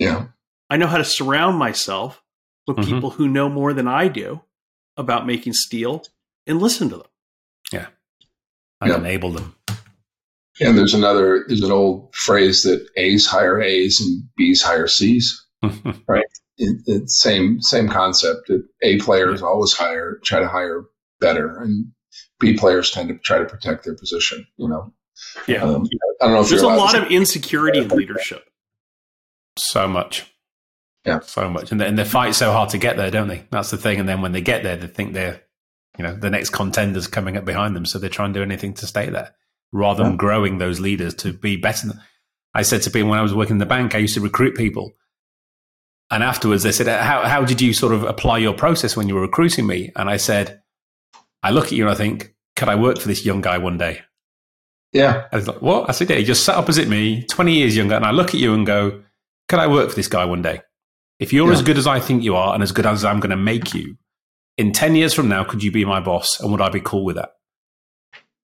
Yeah. I know how to surround myself with mm-hmm. people who know more than I do about making steel and listen to them. Yeah. I yeah. enable them. And there's another, there's an old phrase that A's hire A's and B's hire C's, right? It, it, same same concept. A players always hire, try to hire better, and B players tend to try to protect their position. You know. Yeah. Um, I don't know if there's a lot of insecurity in leadership. So much. Yeah. So much, and they, and they fight so hard to get there, don't they? That's the thing. And then when they get there, they think they're, you know, the next contender's coming up behind them, so they try and do anything to stay there rather than growing those leaders to be better. I said to people when I was working in the bank, I used to recruit people. And afterwards, they said, uh, how, how did you sort of apply your process when you were recruiting me? And I said, I look at you and I think, could I work for this young guy one day? Yeah. I was like, what? I said, yeah, he just sat opposite me, 20 years younger. And I look at you and go, could I work for this guy one day? If you're yeah. as good as I think you are and as good as I'm going to make you, in 10 years from now, could you be my boss? And would I be cool with that?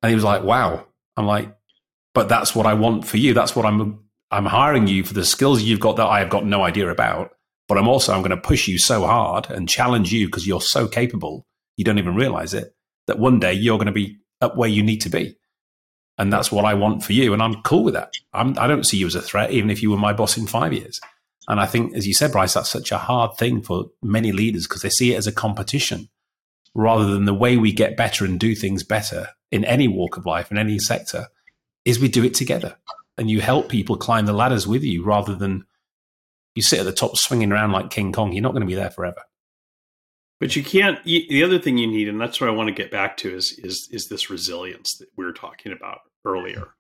And he was like, wow. I'm like, but that's what I want for you. That's what I'm I'm hiring you for the skills you've got that I have got no idea about. But I'm also I'm going to push you so hard and challenge you because you're so capable, you don't even realize it, that one day you're going to be up where you need to be. And that's what I want for you. And I'm cool with that. I'm, I do not see you as a threat, even if you were my boss in five years. And I think, as you said, Bryce, that's such a hard thing for many leaders because they see it as a competition rather than the way we get better and do things better in any walk of life, in any sector, is we do it together. And you help people climb the ladders with you rather than you sit at the top swinging around like King Kong. You're not going to be there forever. But you can't. The other thing you need, and that's what I want to get back to, is is is this resilience that we were talking about earlier.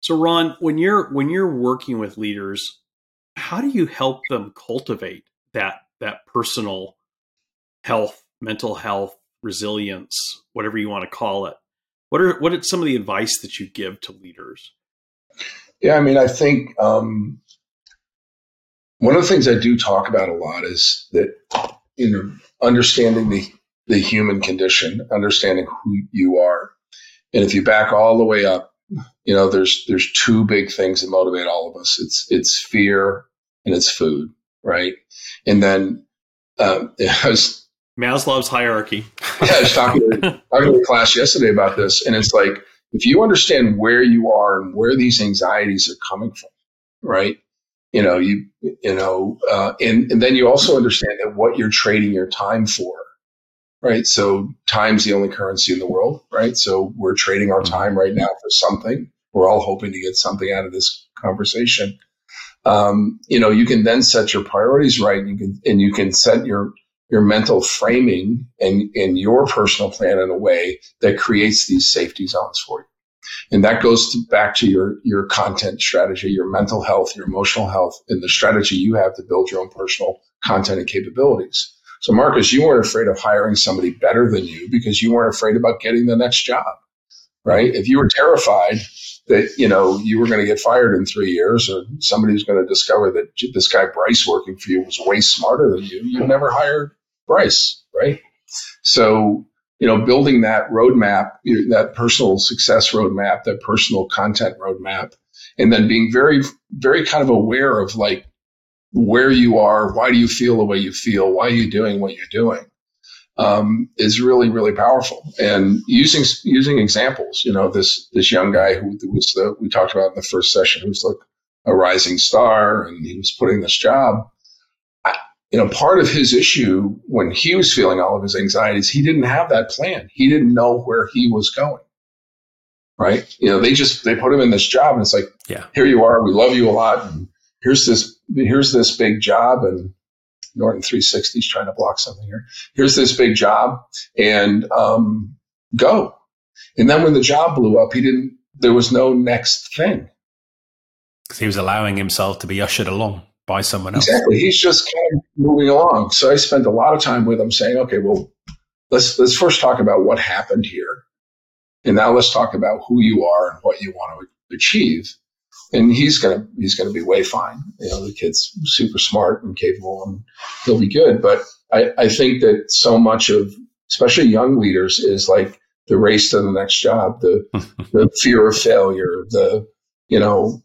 So, Ron, when you're when you're working with leaders, how do you help them cultivate that that personal health, mental health, resilience, whatever you want to call it? What are what are some of the advice that you give to leaders? Yeah, I mean, I think um, one of the things I do talk about a lot is that you know understanding the the human condition, understanding who you are, and if you back all the way up, you know, there's there's two big things that motivate all of us. It's it's fear and it's food, right? And then um, I was Maslow's hierarchy. yeah, I was talking to, talking to class yesterday about this, and it's like if you understand where you are and where these anxieties are coming from, right? You know, you you know, uh, and and then you also understand that what you're trading your time for, right? So time's the only currency in the world, right? So we're trading our time right now for something. We're all hoping to get something out of this conversation. Um, you know, you can then set your priorities right, and you can and you can set your your mental framing and, and your personal plan in a way that creates these safety zones for you. And that goes to, back to your, your content strategy, your mental health, your emotional health, and the strategy you have to build your own personal content and capabilities. So, Marcus, you weren't afraid of hiring somebody better than you because you weren't afraid about getting the next job, right? If you were terrified that you know you were going to get fired in three years, or somebody was going to discover that this guy Bryce working for you was way smarter than you, you never hired Bryce, right? So you know, building that roadmap, that personal success roadmap, that personal content roadmap, and then being very, very kind of aware of like where you are, why do you feel the way you feel, why are you doing what you're doing, um, is really really powerful. And using using examples, you know, this this young guy who was the we talked about in the first session, who's like a rising star, and he was putting this job. You know, part of his issue when he was feeling all of his anxieties, he didn't have that plan. He didn't know where he was going. Right? You know, they just they put him in this job, and it's like, yeah, here you are. We love you a lot. And here's this here's this big job, and Norton 360 is trying to block something here. Here's this big job and um, go. And then when the job blew up, he didn't, there was no next thing. Because he was allowing himself to be ushered along by someone else. Exactly. He's just kind of moving along. So I spent a lot of time with him saying, okay, well, let's, let's first talk about what happened here. And now let's talk about who you are and what you want to achieve and he's gonna he's gonna be way fine. You know, the kid's super smart and capable, and he'll be good. But I, I think that so much of especially young leaders is like the race to the next job, the the fear of failure, the you know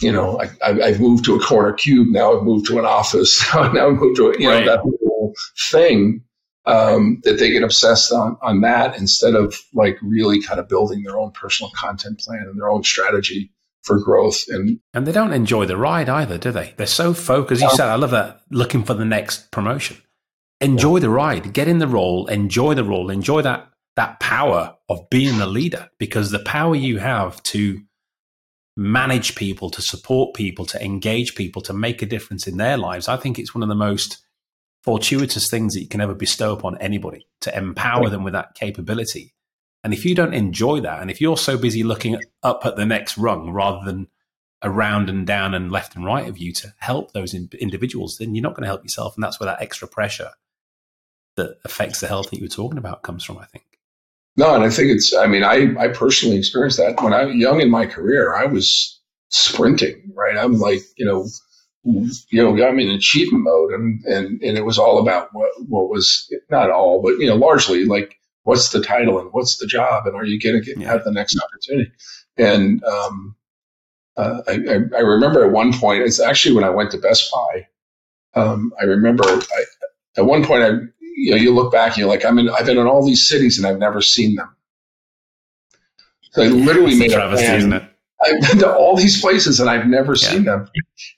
you know I, I've moved to a corner cube now. I've moved to an office now. I've moved to a, you right. know that whole thing. Um, that they get obsessed on on that instead of like really kind of building their own personal content plan and their own strategy for growth and and they don't enjoy the ride either do they they're so focused you said i love that looking for the next promotion enjoy yeah. the ride get in the role enjoy the role enjoy that that power of being the leader because the power you have to manage people to support people to engage people to make a difference in their lives i think it's one of the most fortuitous things that you can ever bestow upon anybody to empower right. them with that capability and if you don't enjoy that, and if you're so busy looking up at the next rung rather than around and down and left and right of you to help those in- individuals, then you're not going to help yourself. And that's where that extra pressure that affects the health that you were talking about comes from, I think. No, and I think it's, I mean, I, I personally experienced that when I was young in my career, I was sprinting, right? I'm like, you know, you know, I'm in achievement mode and, and, and it was all about what, what was not all, but, you know, largely like what's the title and what's the job and are you going to get have the next opportunity? And um, uh, I, I, remember at one point, it's actually when I went to Best Buy. Um, I remember I, at one point, I you know you look back, and you're like, I'm in, I've been in all these cities and I've never seen them. So I literally made a plan. I've been to all these places and I've never yeah. seen them.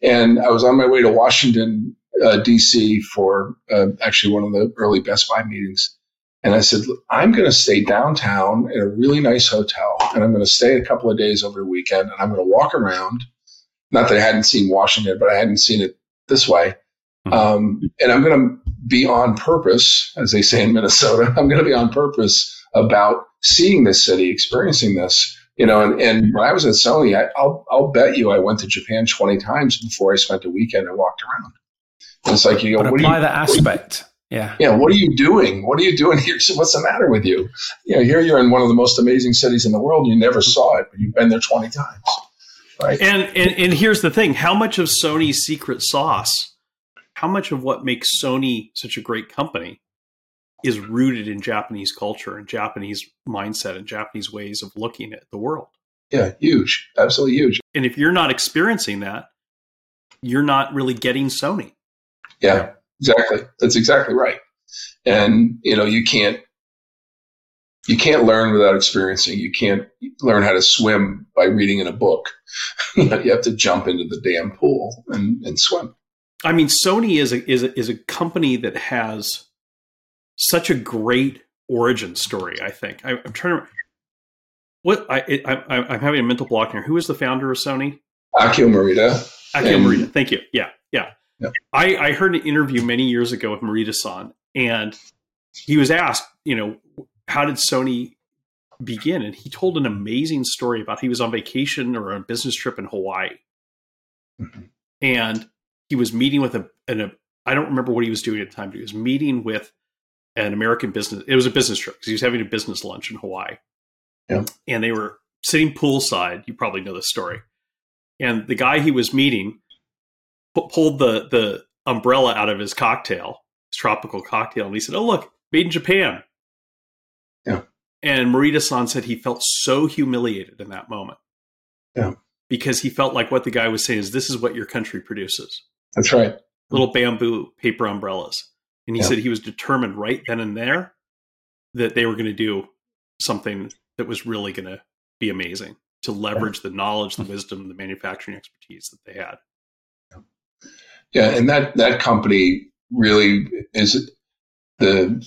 And I was on my way to Washington, uh, D.C. for uh, actually one of the early Best Buy meetings. And I said, I'm going to stay downtown in a really nice hotel and I'm going to stay a couple of days over the weekend and I'm going to walk around. Not that I hadn't seen Washington, but I hadn't seen it this way. Mm-hmm. Um, and I'm going to be on purpose, as they say in Minnesota, I'm going to be on purpose about seeing this city, experiencing this. You know, and, and when I was at Sony, I, will I'll bet you I went to Japan 20 times before I spent a weekend and walked around. And it's like, you know, but apply you, that aspect yeah. Yeah. What are you doing? What are you doing here? What's the matter with you? You know, here you're in one of the most amazing cities in the world. You never saw it, but you've been there 20 times. Right. And, and, and here's the thing how much of Sony's secret sauce, how much of what makes Sony such a great company is rooted in Japanese culture and Japanese mindset and Japanese ways of looking at the world? Yeah, huge. Absolutely huge. And if you're not experiencing that, you're not really getting Sony. Yeah. Exactly. That's exactly right. And you know, you can't you can't learn without experiencing. You can't learn how to swim by reading in a book. you have to jump into the damn pool and, and swim. I mean, Sony is a, is a, is a company that has such a great origin story. I think I, am trying to. What I, I am having a mental block here. Who is the founder of Sony? Akio Morita. Akio and, Morita. Thank you. Yeah, yeah. I, I heard an interview many years ago with Morita San, and he was asked, you know, how did Sony begin? And he told an amazing story about he was on vacation or on a business trip in Hawaii. Mm-hmm. And he was meeting with a, an, a, I don't remember what he was doing at the time, but he was meeting with an American business. It was a business trip because he was having a business lunch in Hawaii. Yeah. And they were sitting poolside. You probably know this story. And the guy he was meeting pulled the the umbrella out of his cocktail, his tropical cocktail, and he said, "Oh look, made in Japan." Yeah. And Morita San said he felt so humiliated in that moment. Yeah. Because he felt like what the guy was saying is, "This is what your country produces." That's right. Little bamboo paper umbrellas. And he yeah. said he was determined right then and there that they were going to do something that was really going to be amazing to leverage the knowledge, the hmm. wisdom, the manufacturing expertise that they had. Yeah, and that that company really is the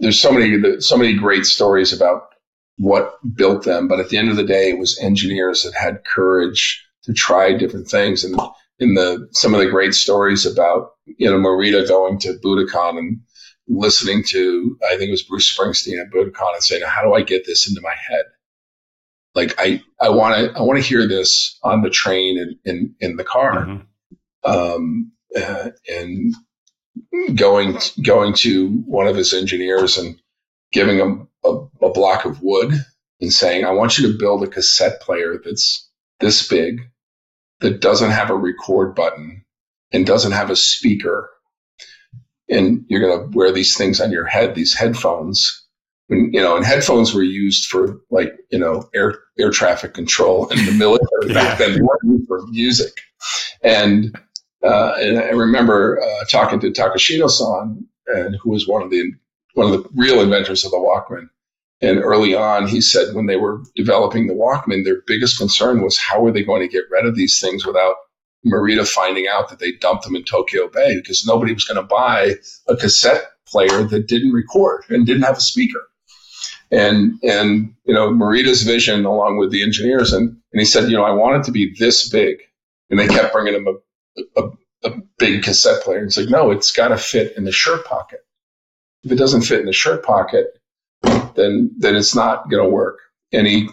there's so many so many great stories about what built them, but at the end of the day, it was engineers that had courage to try different things. And in the some of the great stories about you know Morita going to Budokan and listening to I think it was Bruce Springsteen at Budokan and saying, "How do I get this into my head?" Like I I want to I want to hear this on the train and in in the car. Mm-hmm. Um, uh, and going going to one of his engineers and giving him a, a, block of wood and saying, "I want you to build a cassette player that's this big, that doesn't have a record button and doesn't have a speaker, and you're going to wear these things on your head, these headphones." When, you know, and headphones were used for like you know air air traffic control in the military yeah. back then. They weren't used for music, and uh, and I remember uh, talking to Takashino-san, and who was one of the one of the real inventors of the Walkman. And early on, he said when they were developing the Walkman, their biggest concern was how were they going to get rid of these things without Morita finding out that they dumped them in Tokyo Bay because nobody was going to buy a cassette player that didn't record and didn't have a speaker. And and you know Morita's vision along with the engineers and and he said you know I want it to be this big, and they kept bringing him a a, a big cassette player. And it's like, no, it's got to fit in the shirt pocket. If it doesn't fit in the shirt pocket, then then it's not going to work. And he,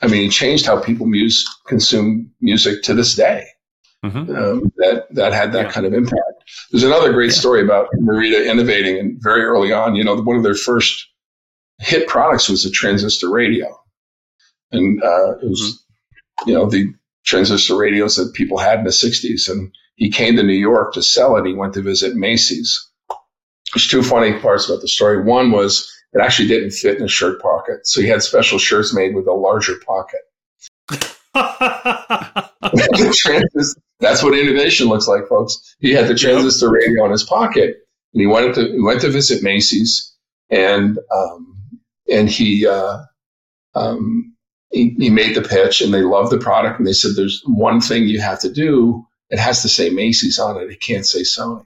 I mean, he changed how people muse, consume music to this day. Mm-hmm. Um, that that had that yeah. kind of impact. There's another great yeah. story about Morita innovating, and very early on, you know, one of their first hit products was a transistor radio, and uh, it was, mm-hmm. you know, the transistor radios that people had in the 60s. And he came to New York to sell it. He went to visit Macy's. There's two funny parts about the story. One was it actually didn't fit in his shirt pocket. So he had special shirts made with a larger pocket. That's what innovation looks like, folks. He had the transistor yep. radio in his pocket, and he went to he went to visit Macy's, and um, and he uh, um, he, he made the pitch and they loved the product and they said there's one thing you have to do it has to say macy's on it it can't say sony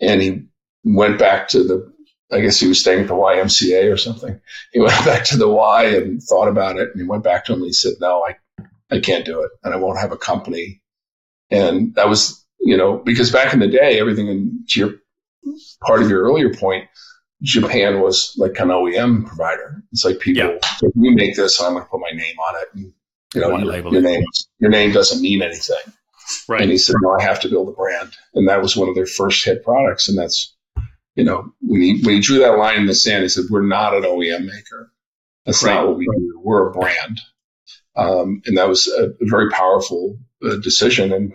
and he went back to the i guess he was staying at the ymca or something he went back to the y and thought about it and he went back to him and he said no i i can't do it and i won't have a company and that was you know because back in the day everything in to your part of your earlier point Japan was like an OEM provider. It's like people, yeah. so you make this, and I'm going to put my name on it. And, you know, your, your name, your name doesn't mean anything. Right. And he said, no, I have to build a brand. And that was one of their first hit products. And that's, you know, when he, when he drew that line in the sand, he said, we're not an OEM maker. That's right. not what we do. We're a brand. Um, and that was a, a very powerful uh, decision. And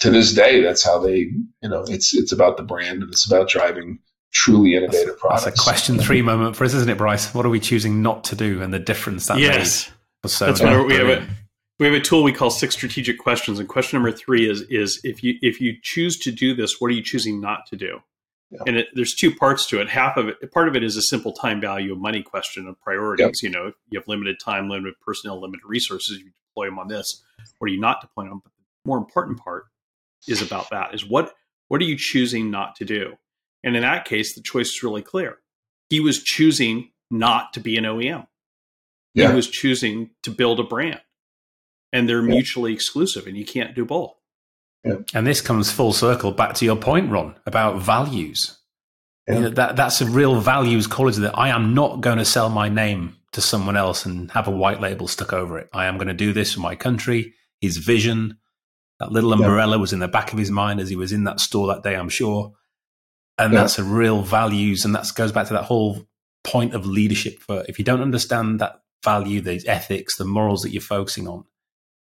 to this day, that's how they, you know, it's, it's about the brand and it's about driving truly innovative that's, products. That's a question three moment for us, isn't it, Bryce? What are we choosing not to do and the difference that yes. made? So that's what we have a we have a tool we call six strategic questions, and question number three is is if you if you choose to do this, what are you choosing not to do? Yeah. And it, there's two parts to it. Half of it, part of it is a simple time value of money question of priorities. Yep. You know, you have limited time, limited personnel, limited resources. You deploy them on this. What are you not deploying on? But the more important part is about that: is what what are you choosing not to do? And in that case, the choice is really clear. He was choosing not to be an OEM. Yeah. He was choosing to build a brand. And they're yeah. mutually exclusive, and you can't do both. Yeah. And this comes full circle back to your point, Ron, about values. Yeah. You know, that that's a real values quality that I am not going to sell my name to someone else and have a white label stuck over it. I am going to do this for my country. His vision, that little umbrella was in the back of his mind as he was in that store that day, I'm sure and yeah. that's a real values and that goes back to that whole point of leadership for if you don't understand that value the ethics the morals that you're focusing on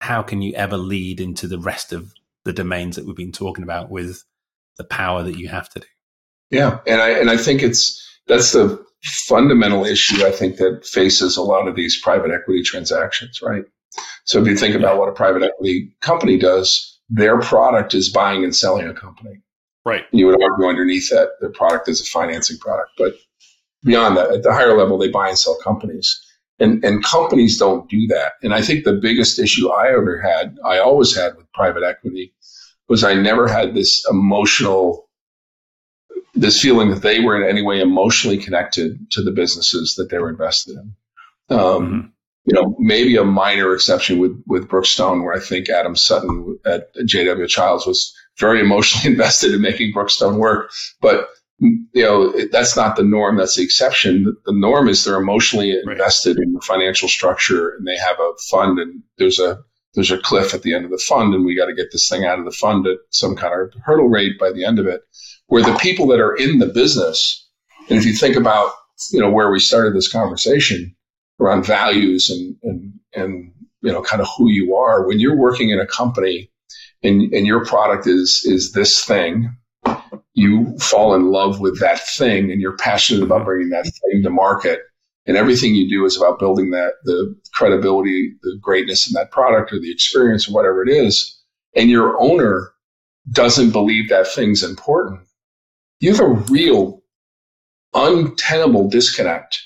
how can you ever lead into the rest of the domains that we've been talking about with the power that you have to do yeah and i and i think it's that's the fundamental issue i think that faces a lot of these private equity transactions right so if you think about what a private equity company does their product is buying and selling a company Right. You would argue underneath that the product is a financing product, but beyond that, at the higher level, they buy and sell companies. And, and companies don't do that. And I think the biggest issue I ever had, I always had with private equity, was I never had this emotional, this feeling that they were in any way emotionally connected to the businesses that they were invested in. Um, mm-hmm. You know, maybe a minor exception with with Brookstone, where I think Adam Suttin at JW Childs was very emotionally invested in making Brookstone work, but you know that's not the norm that's the exception the norm is they're emotionally invested right. in the financial structure and they have a fund and there's a there's a cliff at the end of the fund and we got to get this thing out of the fund at some kind of hurdle rate by the end of it where the people that are in the business and if you think about you know where we started this conversation around values and and and you know kind of who you are when you're working in a company and and your product is is this thing you fall in love with that thing and you're passionate about bringing that thing to market and everything you do is about building that the credibility the greatness in that product or the experience or whatever it is and your owner doesn't believe that thing's important you have a real untenable disconnect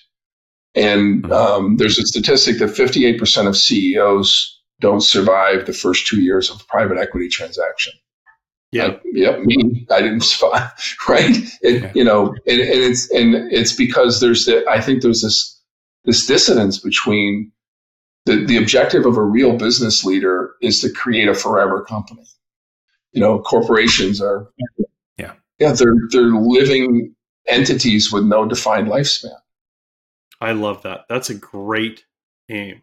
and mm-hmm. um, there's a statistic that 58% of ceos don't survive the first two years of a private equity transaction yeah. Like, yep. Me. I didn't spot. Right. It, yeah. You know, and, and, it's and it's because there's the, I think there's this this dissonance between the the objective of a real business leader is to create a forever company. You know, corporations are. Yeah. Yeah. They're they're living entities with no defined lifespan. I love that. That's a great aim.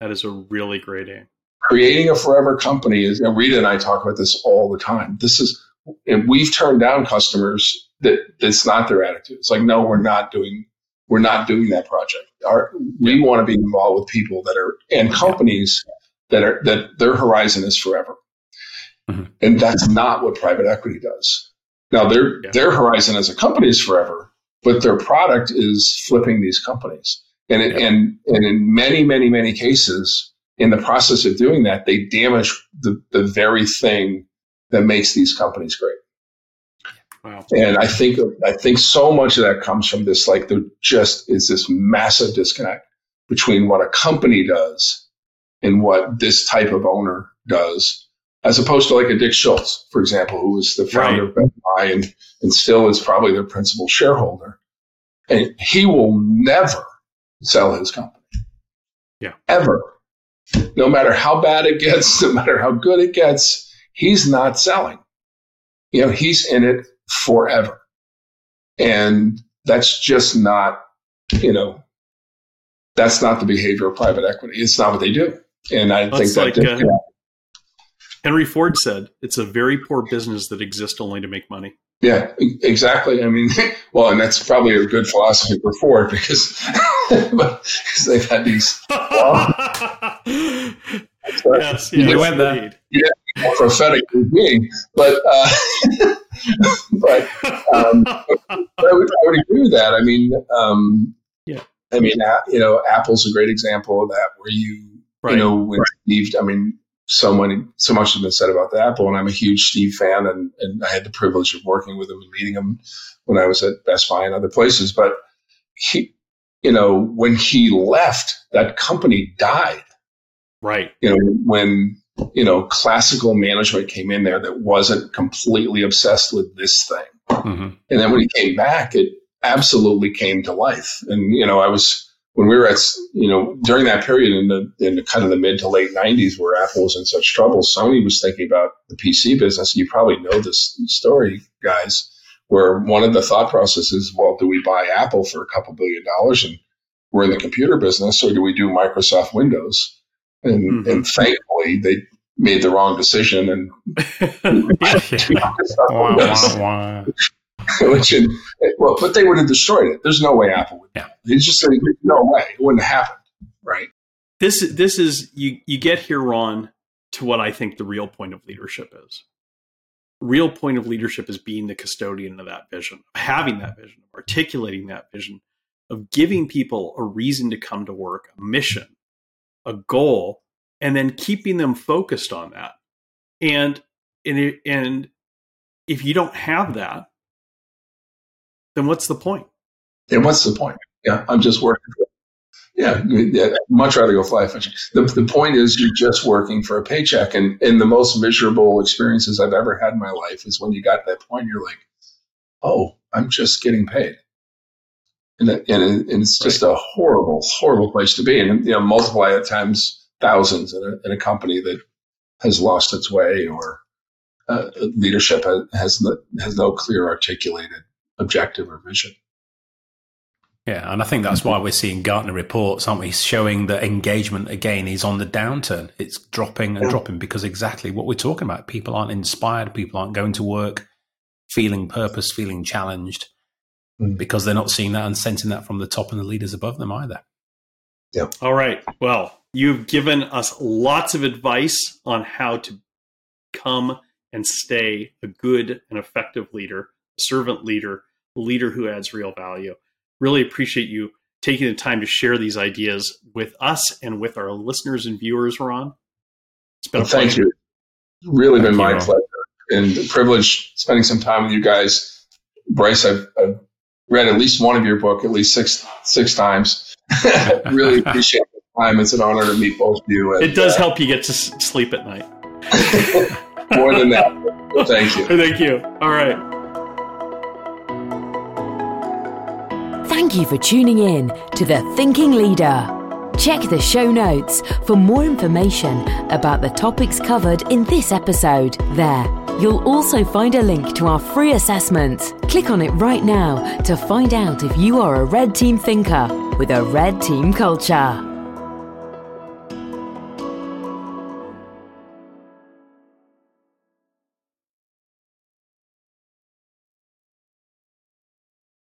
That is a really great aim creating a forever company is, and Rita and I talk about this all the time. This is, and we've turned down customers that that's not their attitude. It's like, no, we're not doing, we're not doing that project. Our, we want to be involved with people that are, and companies that are, that their horizon is forever. Mm-hmm. And that's not what private equity does. Now their, yeah. their horizon as a company is forever, but their product is flipping these companies. And, it, yeah. and, and in many, many, many cases, in the process of doing that, they damage the, the very thing that makes these companies great. Wow. And I think I think so much of that comes from this like there just is this massive disconnect between what a company does and what this type of owner does, as opposed to like a Dick Schulze, for example, who was the founder right. of Best Buy and, and still is probably their principal shareholder. And he will never sell his company. Yeah. Ever no matter how bad it gets, no matter how good it gets, he's not selling. You know, he's in it forever. And that's just not, you know, that's not the behavior of private equity. It's not what they do. And I that's think that like, uh, Henry Ford said, it's a very poor business that exists only to make money. Yeah, exactly. I mean, well, and that's probably a good philosophy for Ford because, because they've had these. Well, yes, you went there. Yeah, prophetic being, but uh, but um, I, would, I would agree with that. I mean, um, yeah. I mean, you know, Apple's a great example of that, where you, right. you know, when Steve, I mean, so many, so much has been said about the Apple, and I'm a huge Steve fan, and, and I had the privilege of working with him and meeting him when I was at Best Buy and other places. But he, you know, when he left, that company died. Right. You know, when you know classical management came in there that wasn't completely obsessed with this thing, mm-hmm. and then when he came back, it absolutely came to life. And you know, I was when we were at, you know, during that period in the, in the kind of the mid to late 90s where Apple was in such trouble, Sony was thinking about the PC business. You probably know this story, guys, where one of the thought processes, well, do we buy Apple for a couple billion dollars and we're in the computer business, or do we do Microsoft Windows? And, mm-hmm. and thankfully, they made the wrong decision and Which, in, well, but they would have destroyed it. There's no way Apple would. Yeah. It's just saying, no way. It wouldn't have happened. Right. This, this is, you, you get here, Ron, to what I think the real point of leadership is. Real point of leadership is being the custodian of that vision, having that vision, of articulating that vision, of giving people a reason to come to work, a mission, a goal, and then keeping them focused on that. And and, and if you don't have that, then what's the point? And what's the point? Yeah, I'm just working. For, yeah, yeah, much rather go fly fishing. The, the point is, you're just working for a paycheck. And, and the most miserable experiences I've ever had in my life is when you got to that point, you're like, oh, I'm just getting paid. And, and, and it's just right. a horrible, horrible place to be. And, you know, multiply it times thousands in a, in a company that has lost its way or uh, leadership has, no, has no clear articulated objective or vision. Yeah, and I think that's why we're seeing Gartner reports, aren't we, showing that engagement again is on the downturn. It's dropping and yeah. dropping because exactly what we're talking about. People aren't inspired, people aren't going to work feeling purpose, feeling challenged mm. because they're not seeing that and sensing that from the top and the leaders above them either. Yeah. All right. Well, you've given us lots of advice on how to come and stay a good and effective leader, servant leader, leader who adds real value really appreciate you taking the time to share these ideas with us and with our listeners and viewers, Ron. It's been well, a pleasure. Thank you. Really thank been my Ron. pleasure and a privilege spending some time with you guys. Bryce, I've, I've read at least one of your book at least six six times. really appreciate the time. It's an honor to meet both of you. And, it does uh, help you get to sleep at night. More than that. Thank you. Thank you. All right. Thank you for tuning in to The Thinking Leader. Check the show notes for more information about the topics covered in this episode. There, you'll also find a link to our free assessment. Click on it right now to find out if you are a red team thinker with a red team culture.